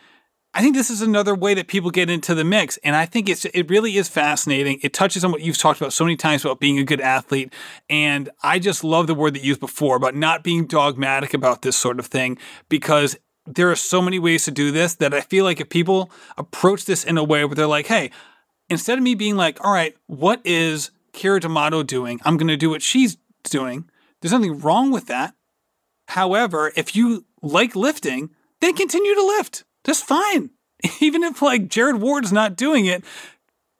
Speaker 2: I think this is another way that people get into the mix. And I think it's, it really is fascinating. It touches on what you've talked about so many times about being a good athlete. And I just love the word that you used before about not being dogmatic about this sort of thing because there are so many ways to do this that I feel like if people approach this in a way where they're like, hey, instead of me being like, all right, what is Keira D'Amato doing? I'm going to do what she's doing. There's nothing wrong with that. However, if you like lifting, then continue to lift that's fine. Even if like Jared Ward's not doing it,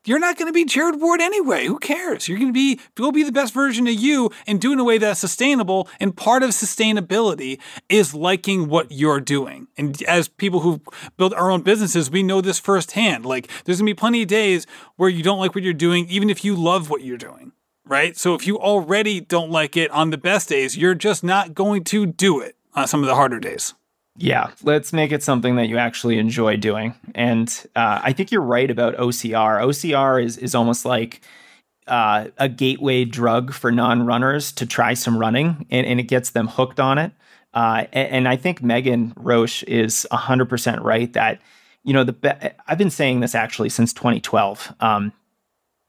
Speaker 2: you're not going to be Jared Ward anyway. Who cares? You're going to be, go be the best version of you and do it in a way that's sustainable. And part of sustainability is liking what you're doing. And as people who build our own businesses, we know this firsthand. Like there's going to be plenty of days where you don't like what you're doing, even if you love what you're doing. Right. So if you already don't like it on the best days, you're just not going to do it on some of the harder days.
Speaker 1: Yeah, let's make it something that you actually enjoy doing. And uh, I think you're right about OCR. OCR is is almost like uh, a gateway drug for non-runners to try some running, and, and it gets them hooked on it. Uh, and, and, I think Megan Roche is 100% right that you know the be- I've been saying this actually since 2012. Um,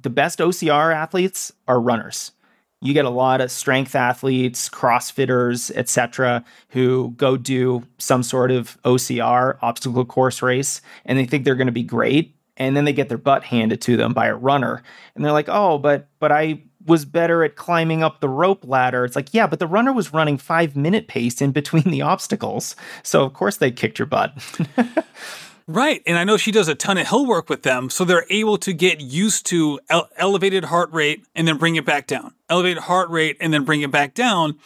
Speaker 1: the best OCR athletes are runners. You get a lot of strength athletes, CrossFitters, etc., who go do some sort of OCR, obstacle course race, and they think they're going to be great, and then they get their butt handed to them by a runner, and they're like, "Oh, but but I was better at climbing up the rope ladder." It's like, "Yeah, but the runner was running 5-minute pace in between the obstacles." So, of course they kicked your butt.
Speaker 2: Right. And I know she does a ton of hill work with them. So they're able to get used to ele- elevated heart rate and then bring it back down. Elevated heart rate and then bring it back down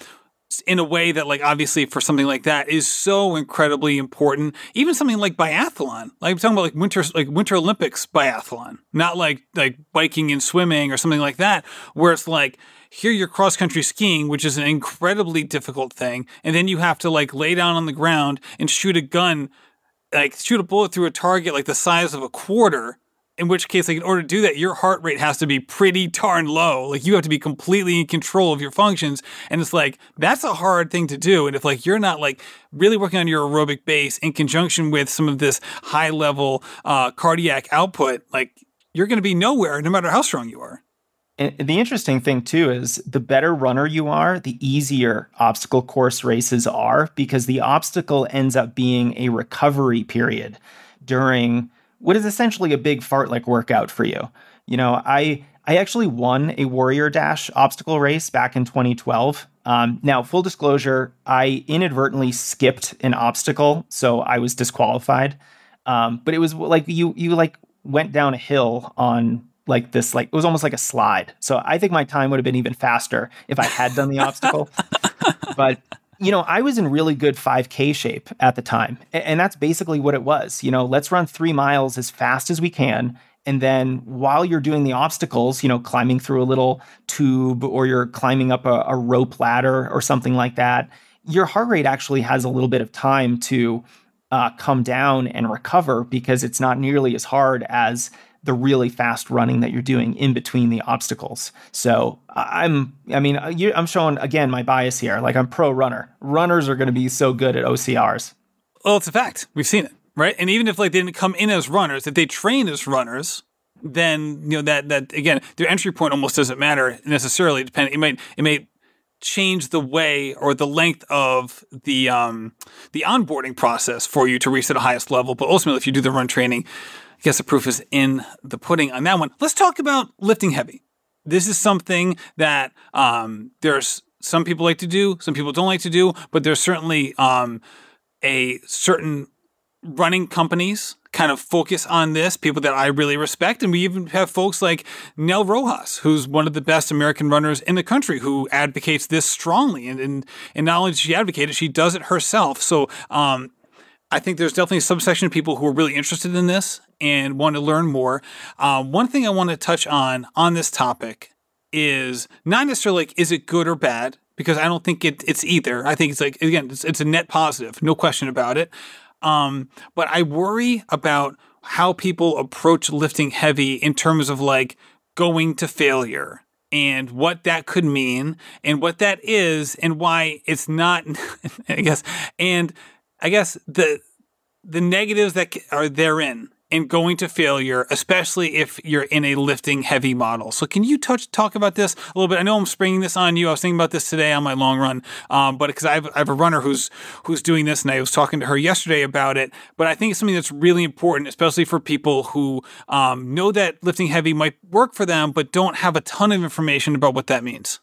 Speaker 2: in a way that like obviously for something like that is so incredibly important even something like biathlon like i'm talking about like winter like winter olympics biathlon not like like biking and swimming or something like that where it's like here you're cross country skiing which is an incredibly difficult thing and then you have to like lay down on the ground and shoot a gun like shoot a bullet through a target like the size of a quarter in which case like in order to do that your heart rate has to be pretty darn low. Like you have to be completely in control of your functions. And it's like that's a hard thing to do. And if like you're not like really working on your aerobic base in conjunction with some of this high level uh, cardiac output like you're going to be nowhere no matter how strong you are
Speaker 1: and the interesting thing too is the better runner you are, the easier obstacle course races are because the obstacle ends up being a recovery period during what is essentially a big fartlek workout for you. You know, I I actually won a Warrior Dash obstacle race back in 2012. Um, now, full disclosure, I inadvertently skipped an obstacle, so I was disqualified. Um, but it was like you you like went down a hill on like this like it was almost like a slide. So I think my time would have been even faster if I had done the obstacle. But you know, I was in really good 5K shape at the time. And that's basically what it was. You know, let's run three miles as fast as we can. And then while you're doing the obstacles, you know, climbing through a little tube or you're climbing up a, a rope ladder or something like that, your heart rate actually has a little bit of time to uh, come down and recover because it's not nearly as hard as the really fast running that you're doing in between the obstacles. So I'm, I mean, uh, I'm showing again my bias here. Like I'm pro runner. Runners are going to be so good at OCRs.
Speaker 2: Well, it's a fact. We've seen it, right? And even if like they didn't come in as runners, if they train as runners, then you know that that again, their entry point almost doesn't matter necessarily. Depending, it might it may change the way or the length of the um the onboarding process for you to reach to the highest level. But ultimately, if you do the run training, I guess the proof is in the pudding on that one. Let's talk about lifting heavy. This is something that um, there's some people like to do, some people don't like to do, but there's certainly um, a certain running companies kind of focus on this, people that I really respect. And we even have folks like Nell Rojas, who's one of the best American runners in the country, who advocates this strongly. And, and, and not only does she advocate it, she does it herself. So um, I think there's definitely a subsection of people who are really interested in this and want to learn more. Uh, one thing I want to touch on on this topic is not necessarily like, is it good or bad? Because I don't think it, it's either. I think it's like, again, it's, it's a net positive, no question about it. Um, but I worry about how people approach lifting heavy in terms of like going to failure and what that could mean and what that is and why it's not, I guess, and I guess the the negatives that are therein and going to failure, especially if you're in a lifting heavy model. So, can you touch talk about this a little bit? I know I'm springing this on you. I was thinking about this today on my long run, um, but because I, I have, a runner who's who's doing this, and I was talking to her yesterday about it. But I think it's something that's really important, especially for people who um, know that lifting heavy might work for them, but don't have a ton of information about what that means.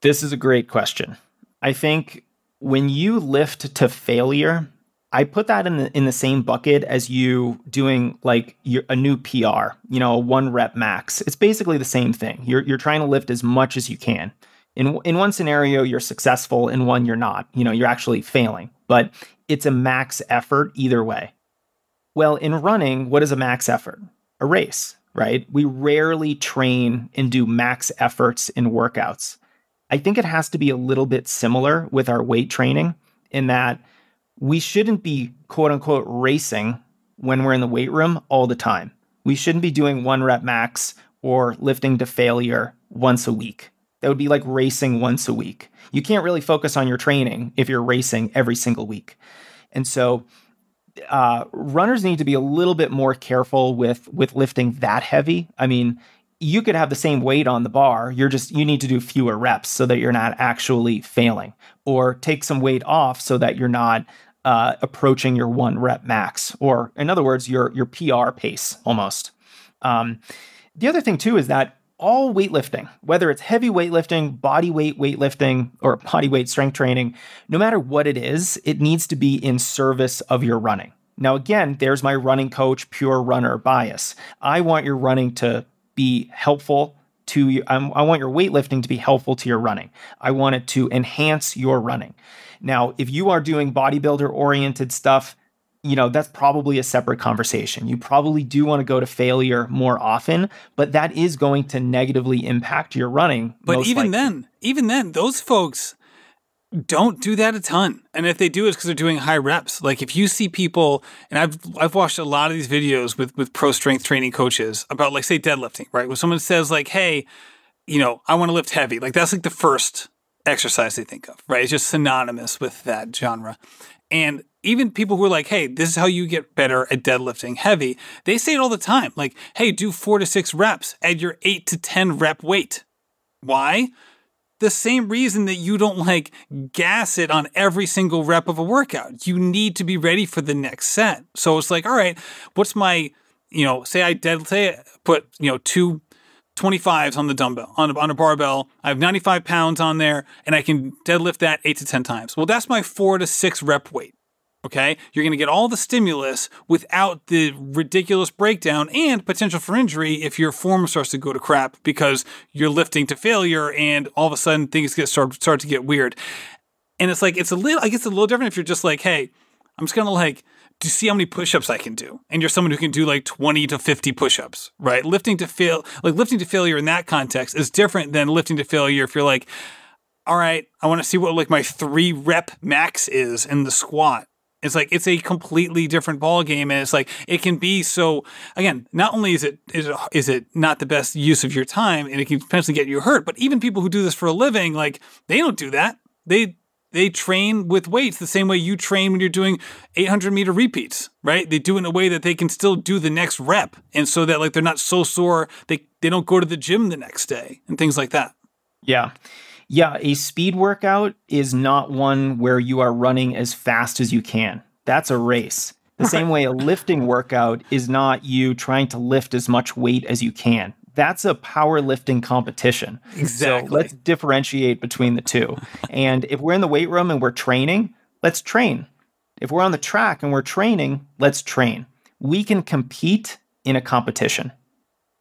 Speaker 1: This is a great question. I think when you lift to failure, I put that in the in the same bucket as you doing like your, a new PR, you know, a one rep max. It's basically the same thing. You're you're trying to lift as much as you can. In in one scenario, you're successful. In one, you're not. You know, you're actually failing. But it's a max effort either way. Well, in running, what is a max effort? A race, right? We rarely train and do max efforts in workouts. I think it has to be a little bit similar with our weight training in that we shouldn't be quote unquote racing when we're in the weight room all the time. We shouldn't be doing one rep max or lifting to failure once a week. That would be like racing once a week. You can't really focus on your training if you're racing every single week. And so uh, runners need to be a little bit more careful with with lifting that heavy. I mean, you could have the same weight on the bar. You're just, you need to do fewer reps so that you're not actually failing, or take some weight off so that you're not uh, approaching your one rep max, or in other words, your, your PR pace almost. Um, the other thing too is that all weightlifting, whether it's heavy weightlifting, body weight weightlifting, or body weight strength training, no matter what it is, it needs to be in service of your running. Now, again, there's my running coach, pure runner bias. I want your running to be helpful to you. I want your weightlifting to be helpful to your running. I want it to enhance your running. Now, if you are doing bodybuilder oriented stuff, you know, that's probably a separate conversation. You probably do want to go to failure more often, but that is going to negatively impact your running.
Speaker 2: But even likely. then, even then, those folks don't do that a ton. And if they do, it's because they're doing high reps. Like if you see people, and I've I've watched a lot of these videos with with pro strength training coaches about like say deadlifting, right? When someone says like, "Hey, you know, I want to lift heavy," like that's like the first exercise they think of, right? It's just synonymous with that genre. And even people who are like, hey, this is how you get better at deadlifting heavy, they say it all the time. Like, hey, do four to six reps at your eight to 10 rep weight. Why? the same reason that you don't like gas it on every single rep of a workout. You need to be ready for the next set. So it's like, all right, what's my, you know, say I dead, say I put, you know, two 25s on the dumbbell, on a, on a barbell. I have 95 pounds on there and I can deadlift that eight to 10 times. Well, that's my four to six rep weight. Okay. You're going to get all the stimulus without the ridiculous breakdown and potential for injury if your form starts to go to crap because you're lifting to failure and all of a sudden things get start, start to get weird. And it's like, it's a little, I guess it's a little different if you're just like, hey, I'm just going to like, to see how many push-ups I can do. And you're someone who can do like 20 to 50 push-ups, right? Lifting to fail, like lifting to failure in that context is different than lifting to failure if you're like, all right, I want to see what like my three rep max is in the squat. It's like it's a completely different ball game, and it's like it can be so. Again, not only is it is it, is it not the best use of your time, and it can potentially get you hurt, but even people who do this for a living, like they don't do that. They they train with weights the same way you train when you're doing 800 meter repeats, right? They do it in a way that they can still do the next rep, and so that like they're not so sore they they don't go to the gym the next day and things like that.
Speaker 1: Yeah. Yeah, a speed workout is not one where you are running as fast as you can. That's a race. The same way a lifting workout is not you trying to lift as much weight as you can. That's a powerlifting competition.
Speaker 2: Exactly.
Speaker 1: So let's differentiate between the two. and if we're in the weight room and we're training, let's train. If we're on the track and we're training, let's train. We can compete in a competition.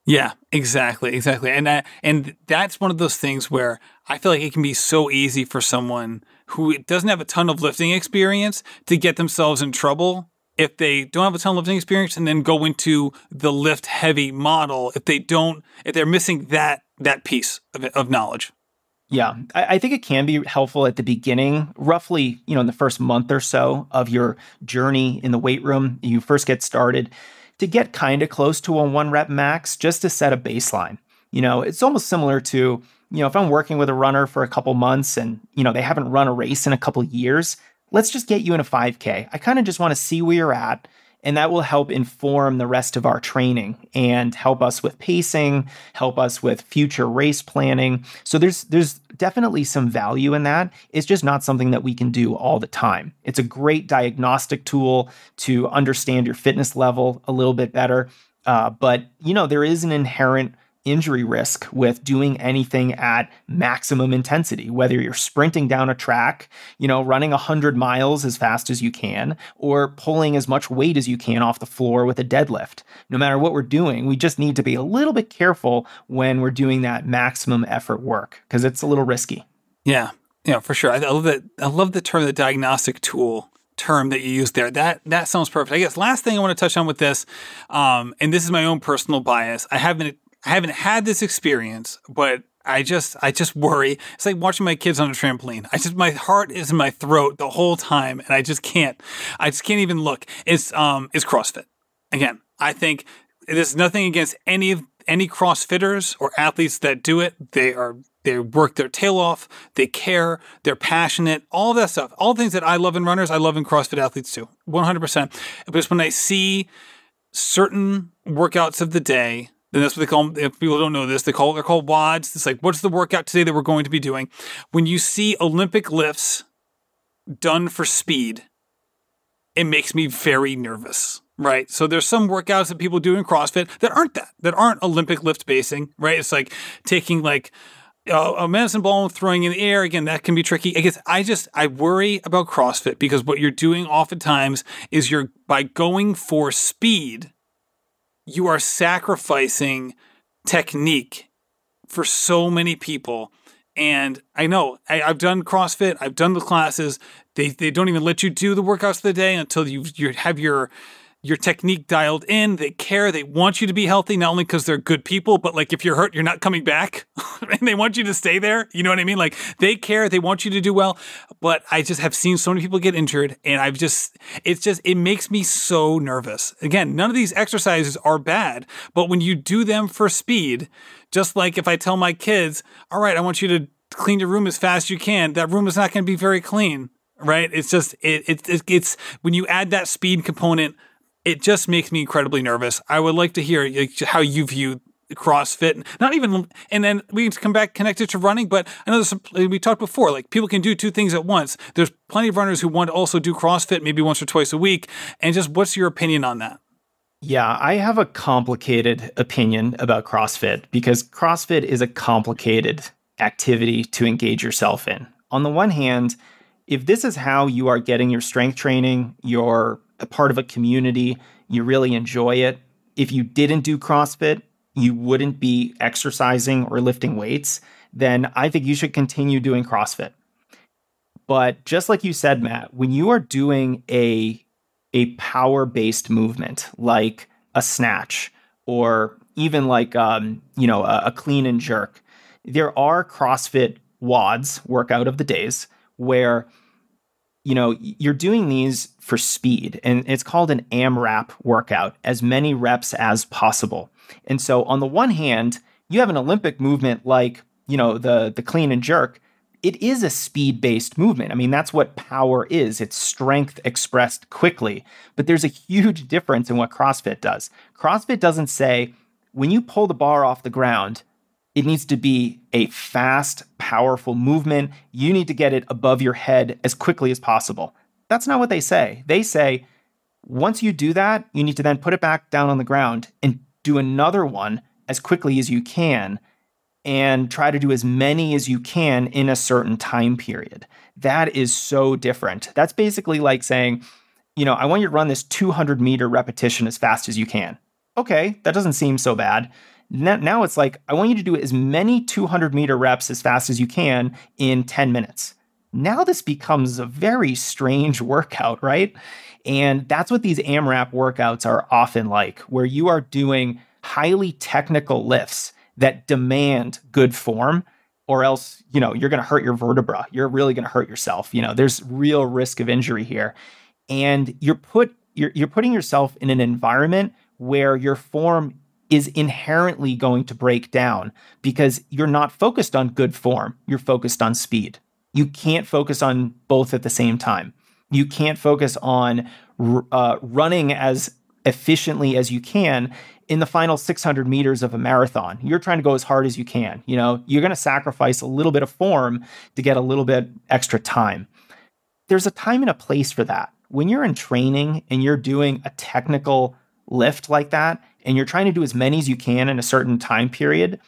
Speaker 2: Yeah, exactly, exactly. And that, and that's one of those things where I feel like it can be so easy for someone who doesn't have a ton of lifting experience to get themselves in trouble if they don't have a ton of lifting experience and then go into the lift heavy model if they don't if they're missing that that piece of, of knowledge.
Speaker 1: Yeah, I, I, think it can be helpful at the beginning, roughly, you know, in the first month or so of your journey in the weight room. You first get started to get kind of close to a one rep max just to set a baseline. You know, it's almost similar to, you know, if I'm working with a runner for a couple months and, you know, they haven't run a race in a couple years, let's just get you in a 5K. I kind of just want to see where you're at. And that will help inform the rest of our training and help us with pacing, help us with future race planning. So there's there's definitely some value in that. It's just not something that we can do all the time. It's a great diagnostic tool to understand your fitness level a little bit better. Uh, but you know there is an inherent injury risk with doing anything at maximum intensity, whether you're sprinting down a track, you know, running 100 miles as fast as you can, or pulling as much weight as you can off the floor with a deadlift. No matter what we're doing, we just need to be a little bit careful when we're doing that maximum effort work because it's a little risky.
Speaker 2: Yeah. Yeah, for sure. I love that. I love the term, the diagnostic tool term that you use there. That that sounds perfect. I guess last thing I want to touch on with this, um, and this is my own personal bias. I haven't I haven't had this experience, but I just I just worry. It's like watching my kids on a trampoline. I just my heart is in my throat the whole time, and I just can't. I just can't even look. It's um it's CrossFit. Again, I think there's nothing against any of any CrossFitters or athletes that do it. They are they work their tail off. They care. They're passionate. All that stuff. All things that I love in runners, I love in CrossFit athletes too. 100%. But it's when I see certain workouts of the day And that's what they call them. If people don't know this, they call they're called WODs. It's like, what's the workout today that we're going to be doing? When you see Olympic lifts done for speed, it makes me very nervous. Right. So there's some workouts that people do in CrossFit that aren't that, that aren't Olympic lift basing, right? It's like taking like a medicine ball and throwing in the air. Again, that can be tricky. I guess I just, I worry about CrossFit because what you're doing oftentimes is you're, by going for speed, you are sacrificing technique for so many people. And I know I, have done CrossFit, I've done the classes. They, they don't even let you do the workouts of the day until you you have your your technique dialed in. They care. They want you to be healthy, not only because they're good people, but like if you're hurt, you're not coming back and they want you to stay there. You know what I mean? Like they care. They want you to do well. But I just have seen so many people get injured and I've just, it's just, it makes me so nervous. Again, none of these exercises are bad, but when you do them for speed, just like if I tell my kids, all right, I want you to clean your room as fast as you can, that room is not going to be very clean right? It's just it, it, it, it's when you add that speed component it just makes me incredibly nervous. I would like to hear how you view CrossFit, not even, and then we can come back connected to running. But I know some, we talked before, like people can do two things at once. There's plenty of runners who want to also do CrossFit, maybe once or twice a week. And just what's your opinion on that?
Speaker 1: Yeah, I have a complicated opinion about CrossFit because CrossFit is a complicated activity to engage yourself in. On the one hand, if this is how you are getting your strength training, your a part of a community, you really enjoy it. If you didn't do CrossFit, you wouldn't be exercising or lifting weights, then I think you should continue doing CrossFit. But just like you said, Matt, when you are doing a a power-based movement like a snatch or even like um, you know a, a clean and jerk, there are CrossFit WODs workout of the days where you know, you're doing these for speed, and it's called an AMRAP workout, as many reps as possible. And so, on the one hand, you have an Olympic movement like, you know, the the clean and jerk. It is a speed based movement. I mean, that's what power is. It's strength expressed quickly. But there's a huge difference in what CrossFit does. CrossFit doesn't say, when you pull the bar off the ground, it needs to be a fast, powerful movement. You need to get it above your head as quickly as possible. That's not what they say. They say, once you do that, you need to then put it back down on the ground and do another one as quickly as you can and try to do as many as you can in a certain time period. That is so different. That's basically like saying, you know, I want you to run this 200 meter repetition as fast as you can. Okay, that doesn't seem so bad. Now now it's like, I want you to do as many 200 meter reps as fast as you can in 10 minutes. Now this becomes a very strange workout, right? And that's what these AMRAP workouts are often like, where you are doing highly technical lifts that demand good form or else you know you're going to hurt your vertebra you're really going to hurt yourself you know there's real risk of injury here and you're put you're, you're putting yourself in an environment where your form is inherently going to break down because you're not focused on good form, you're focused on speed. You can't focus on both at the same time. You can't focus on uh, running as efficiently as you can in the final 600 meters of a marathon. You're trying to go as hard as you can. You know, you're going to sacrifice a little bit of form to get a little bit extra time. There's a time and a place for that. When you're in training and you're doing a technical lift like that, and you're trying to do as many as you can in a certain time period,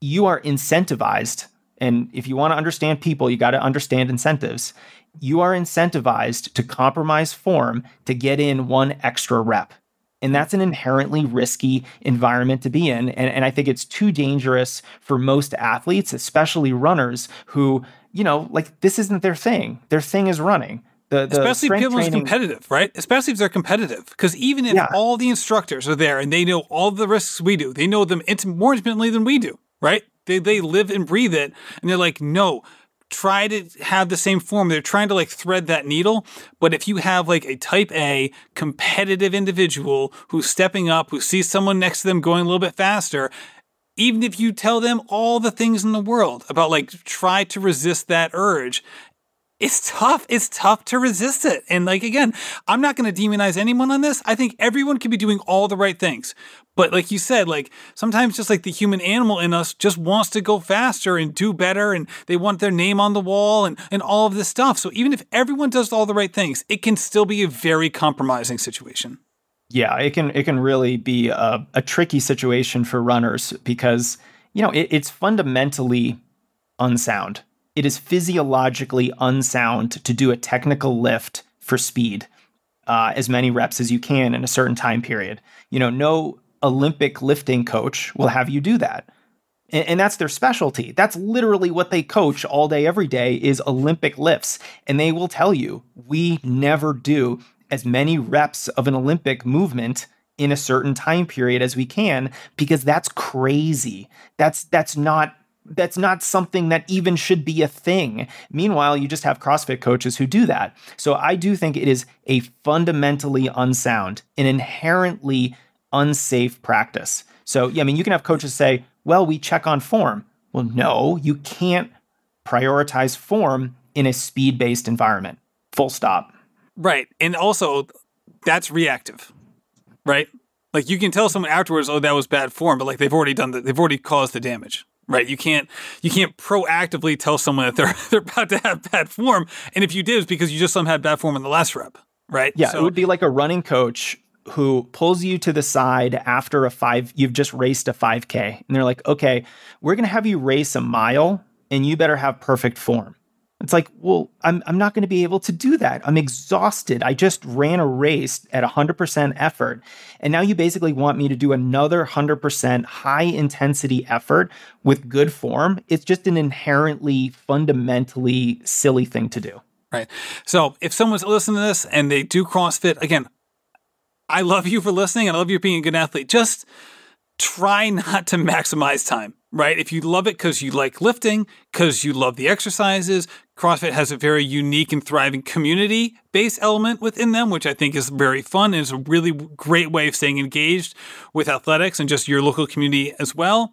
Speaker 1: you are incentivized. And if you want to understand people, you got to understand incentives. You are incentivized to compromise form to get in one extra rep. And that's an inherently risky environment to be in. And, and I think it's too dangerous for most athletes, especially runners who, you know, like this isn't their thing. Their thing is running.
Speaker 2: The, the Especially if people are competitive, right? Especially if they're competitive. Because even if yeah. all the instructors are there and they know all the risks we do, they know them int- more intimately than we do, right? They, they live and breathe it. And they're like, no, try to have the same form. They're trying to like thread that needle. But if you have like a type A competitive individual who's stepping up, who sees someone next to them going a little bit faster, even if you tell them all the things in the world about like try to resist that urge it's tough. It's tough to resist it. And like again, I'm not going to demonize anyone on this. I think everyone can be doing all the right things. But like you said, like sometimes just like the human animal in us just wants to go faster and do better and they want their name on the wall and, and all of this stuff. So even if everyone does all the right things, it can still be a very compromising situation.
Speaker 1: Yeah, it can it can really be a, a tricky situation for runners because you know it, it's fundamentally unsound. It is physiologically unsound to do a technical lift for speed, uh, as many reps as you can in a certain time period. You know, no Olympic lifting coach will have you do that. And, and that's their specialty. That's literally what they coach all day, every day is Olympic lifts. And they will tell you, we never do as many reps of an Olympic movement in a certain time period as we can because that's crazy. That's that's not that's not something that even should be a thing. Meanwhile, you just have CrossFit coaches who do that. So I do think it is a fundamentally unsound, an inherently unsafe practice. So, yeah, I mean, you can have coaches say, well, we check on form. Well, no, you can't prioritize form in a speed based environment. Full stop.
Speaker 2: Right. And also, that's reactive, right? Like you can tell someone afterwards, oh, that was bad form, but like they've already done the, they've already caused the damage. Right. You can't you can't proactively tell someone that they're they're about to have bad form. And if you did, it's because you just some had bad form in the last rep. Right.
Speaker 1: Yeah. So, it would be like a running coach who pulls you to the side after a five, you've just raced a 5K. And they're like, okay, we're going to have you race a mile and you better have perfect form. It's like, well, I'm, I'm not going to be able to do that. I'm exhausted. I just ran a race at 100% effort. And now you basically want me to do another 100% high intensity effort with good form. It's just an inherently, fundamentally silly thing to do.
Speaker 2: Right. So if someone's listening to this and they do CrossFit, again, I love you for listening. I love you being a good athlete. Just try not to maximize time, right? If you love it because you like lifting, because you love the exercises, CrossFit has a very unique and thriving community based element within them, which I think is very fun and is a really great way of staying engaged with athletics and just your local community as well.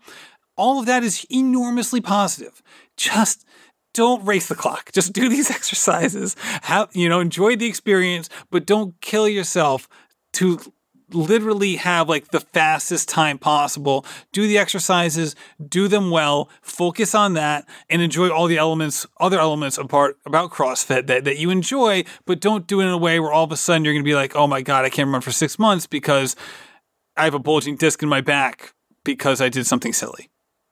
Speaker 2: All of that is enormously positive. Just don't race the clock. Just do these exercises. Have, you know, enjoy the experience, but don't kill yourself to literally have like the fastest time possible. Do the exercises, do them well, focus on that, and enjoy all the elements, other elements apart about CrossFit that, that you enjoy, but don't do it in a way where all of a sudden you're gonna be like, oh my God, I can't run for six months because I have a bulging disc in my back because I did something silly.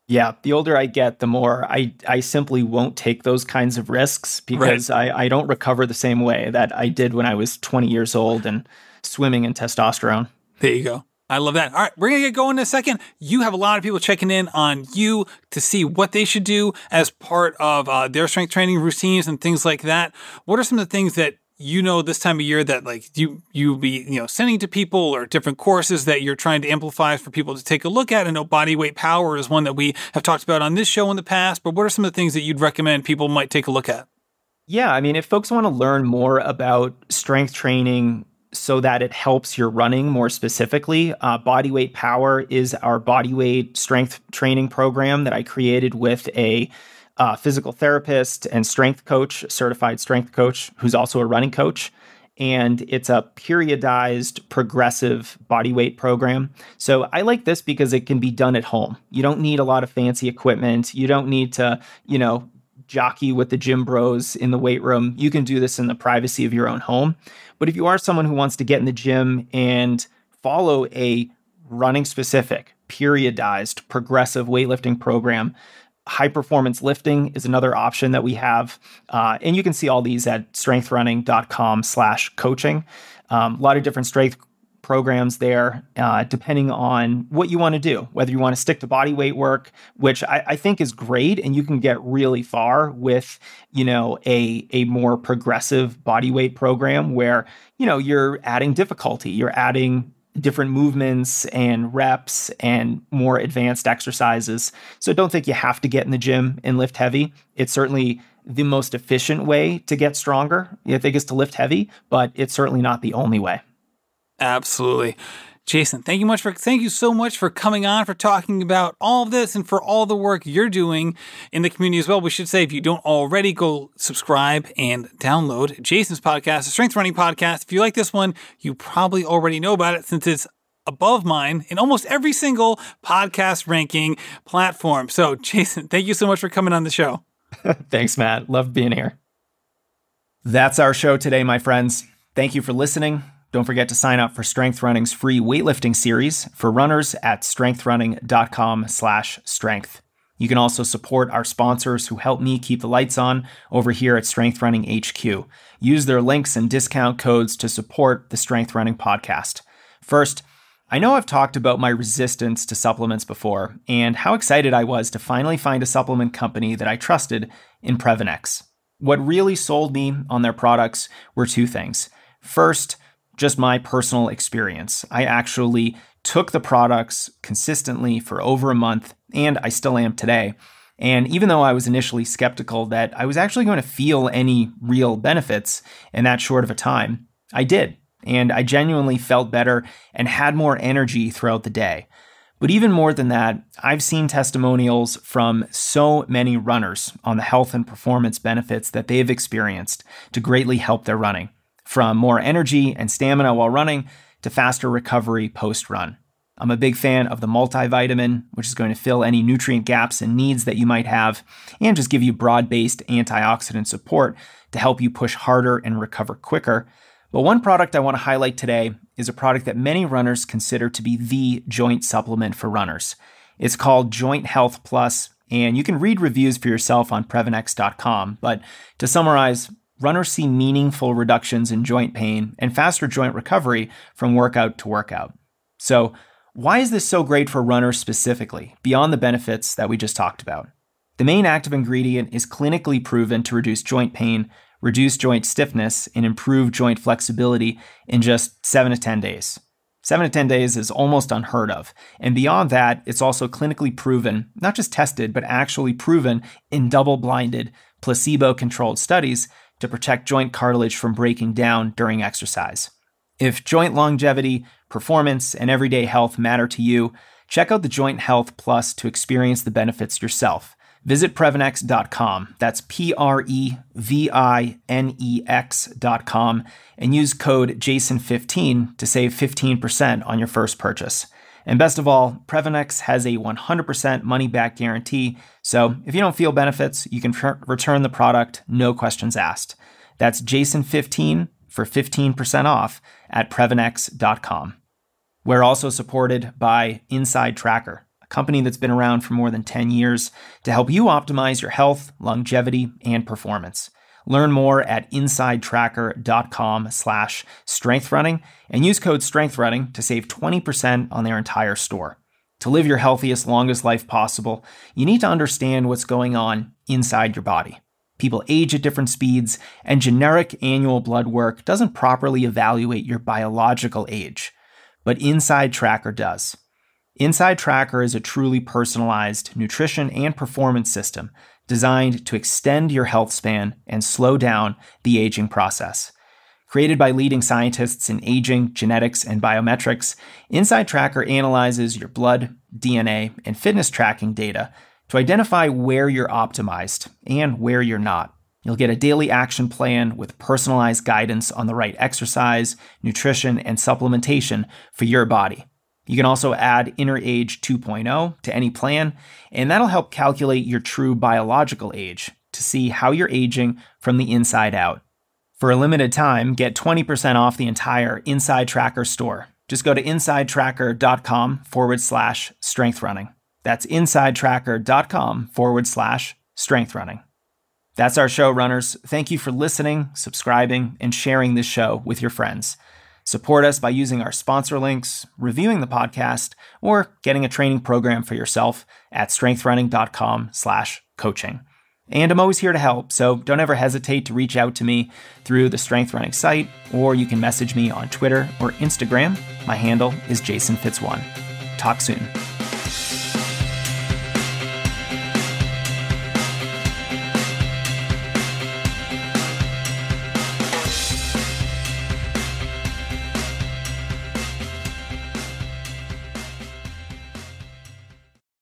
Speaker 1: Yeah, the older I get, the more I, I simply won't take those kinds of risks because right. I, I don't recover the same way that I did when I was 20 years old and swimming in testosterone.
Speaker 2: There you go. I love that. All right, we're going to get going in a second. You have a lot of people checking in on you to see what they should do as part of uh, their strength training routines and things like that. What are some of the things that you know this time of year that like you you be you know sending to people or different courses that you're trying to amplify for people to take a look at? I know body weight power is one that we have talked about on this show in the past, but what are some of the things that you'd recommend people might take a look at?
Speaker 1: Yeah, I mean, if folks want to learn more about strength training so that it helps your running more specifically. Uh, Bodyweight Power is our bodyweight strength training program that I created with a uh, physical therapist and strength coach, certified strength coach, who's also a running coach. And it's a periodized progressive bodyweight program. So I like this because it can be done at home. You don't need a lot of fancy equipment. You don't need to, you know, jockey with the gym bros in the weight room. You can do this in the privacy of your own home. But if you are someone who wants to get in the gym and follow a running specific, periodized, progressive weightlifting program, high performance lifting is another option that we have. Uh, and you can see all these at strengthrunning.com slash coaching. Um, a lot of different strength programs there, uh, depending on what you want to do, whether you want to stick to body weight work, which I, I, think is great, and you can get really far with, you know, a a more progressive body weight program where you know you're adding difficulty, you're adding different movements and reps and more advanced exercises. So don't think you have to get in the gym and lift heavy. It's certainly the most efficient way to get stronger. I think is to lift heavy, but it's certainly not the only way.
Speaker 2: Absolutely. Jason, thank you much for thank you so much for coming on for talking about all of this and for all the work you're doing in the community as well. We should say if you don't already go subscribe and download Jason's podcast, the Strength Running Podcast. If you like this one, you probably already know about it since it's above mine in almost every single podcast ranking platform. So, Jason, thank you so much for coming on the show.
Speaker 1: Thanks, Matt. Love being here. That's our show today, my friends. Thank you for listening. Don't forget to sign up for Strength Running's free weightlifting series for runners at strengthrunning.com/strength. You can also support our sponsors who help me keep the lights on over here at Strength Running HQ. Use their links and discount codes to support the Strength Running podcast. First, I know I've talked about my resistance to supplements before and how excited I was to finally find a supplement company that I trusted in Previnex. What really sold me on their products were two things. First, just my personal experience. I actually took the products consistently for over a month, and I still am today. And even though I was initially skeptical that I was actually going to feel any real benefits in that short of a time, I did and I genuinely felt better and had more energy throughout the day. But even more than that, I've seen testimonials from so many runners on the health and performance benefits that they've experienced to greatly help their running, from more energy and stamina while running to faster recovery post run. I'm a big fan of the multivitamin, which is going to fill any nutrient gaps and needs that you might have, and just give you broad based antioxidant support to help you push harder and recover quicker. But one product I want to highlight today is a product that many runners consider to be the joint supplement for runners. It's called Joint Health Plus, and you can read reviews for yourself on Previnex.com. But to summarize, runners see meaningful reductions in joint pain and faster joint recovery from workout to workout. So, why is this so great for runners specifically, beyond the benefits that we just talked about? The main active ingredient is clinically proven to reduce joint pain reduce joint stiffness, and improve joint flexibility in just 7 to 10 days. 7 to 10 days is almost unheard of. And beyond that, it's also clinically proven, not just tested, but actually proven in double blinded, placebo controlled studies to protect joint cartilage from breaking down during exercise. If joint longevity, performance, and everyday health matter to you, check out the Joint Health Plus to experience the benefits yourself. Visit Previnex.com. That's P R E V I N E X.com and use code JASON15 to save 15% on your first purchase. And best of all, Previnex has a 100% money back guarantee. So if you don't feel benefits, you can return the product, no questions asked. That's Jason15 for 15% off at Previnex.com. We're also supported by Inside Tracker a company that's been around for more than 10 years to help you optimize your health, longevity, and performance. Learn more at insidetracker.com slash strengthrunning and use code strengthrunning to save 20% on their entire store. To live your healthiest, longest life possible, you need to understand what's going on inside your body. People age at different speeds, and generic annual blood work doesn't properly evaluate your biological age. But Inside Tracker does. Inside Tracker is a truly personalized nutrition and performance system designed to extend your health span and slow down the aging process. Created by leading scientists in aging, genetics, and biometrics, Inside Tracker analyzes your blood, DNA, and fitness tracking data to identify where you're optimized and where you're not. You'll get a daily action plan with personalized guidance on the right exercise, nutrition, and supplementation for your body. You can also add Inner Age 2.0 to any plan, and that'll help calculate your true biological age to see how you're aging from the inside out. For a limited time, get 20% off the entire Inside Tracker store. Just go to insidetracker.com forward slash strength running. That's insidetracker.com forward slash strength running. That's our show, runners. Thank you for listening, subscribing, and sharing this show with your friends. Support us by using our sponsor links, reviewing the podcast, or getting a training program for yourself at strengthrunning.com slash coaching. And I'm always here to help, so don't ever hesitate to reach out to me through the Strength Running site, or you can message me on Twitter or Instagram. My handle is Jason Fitz1. Talk soon.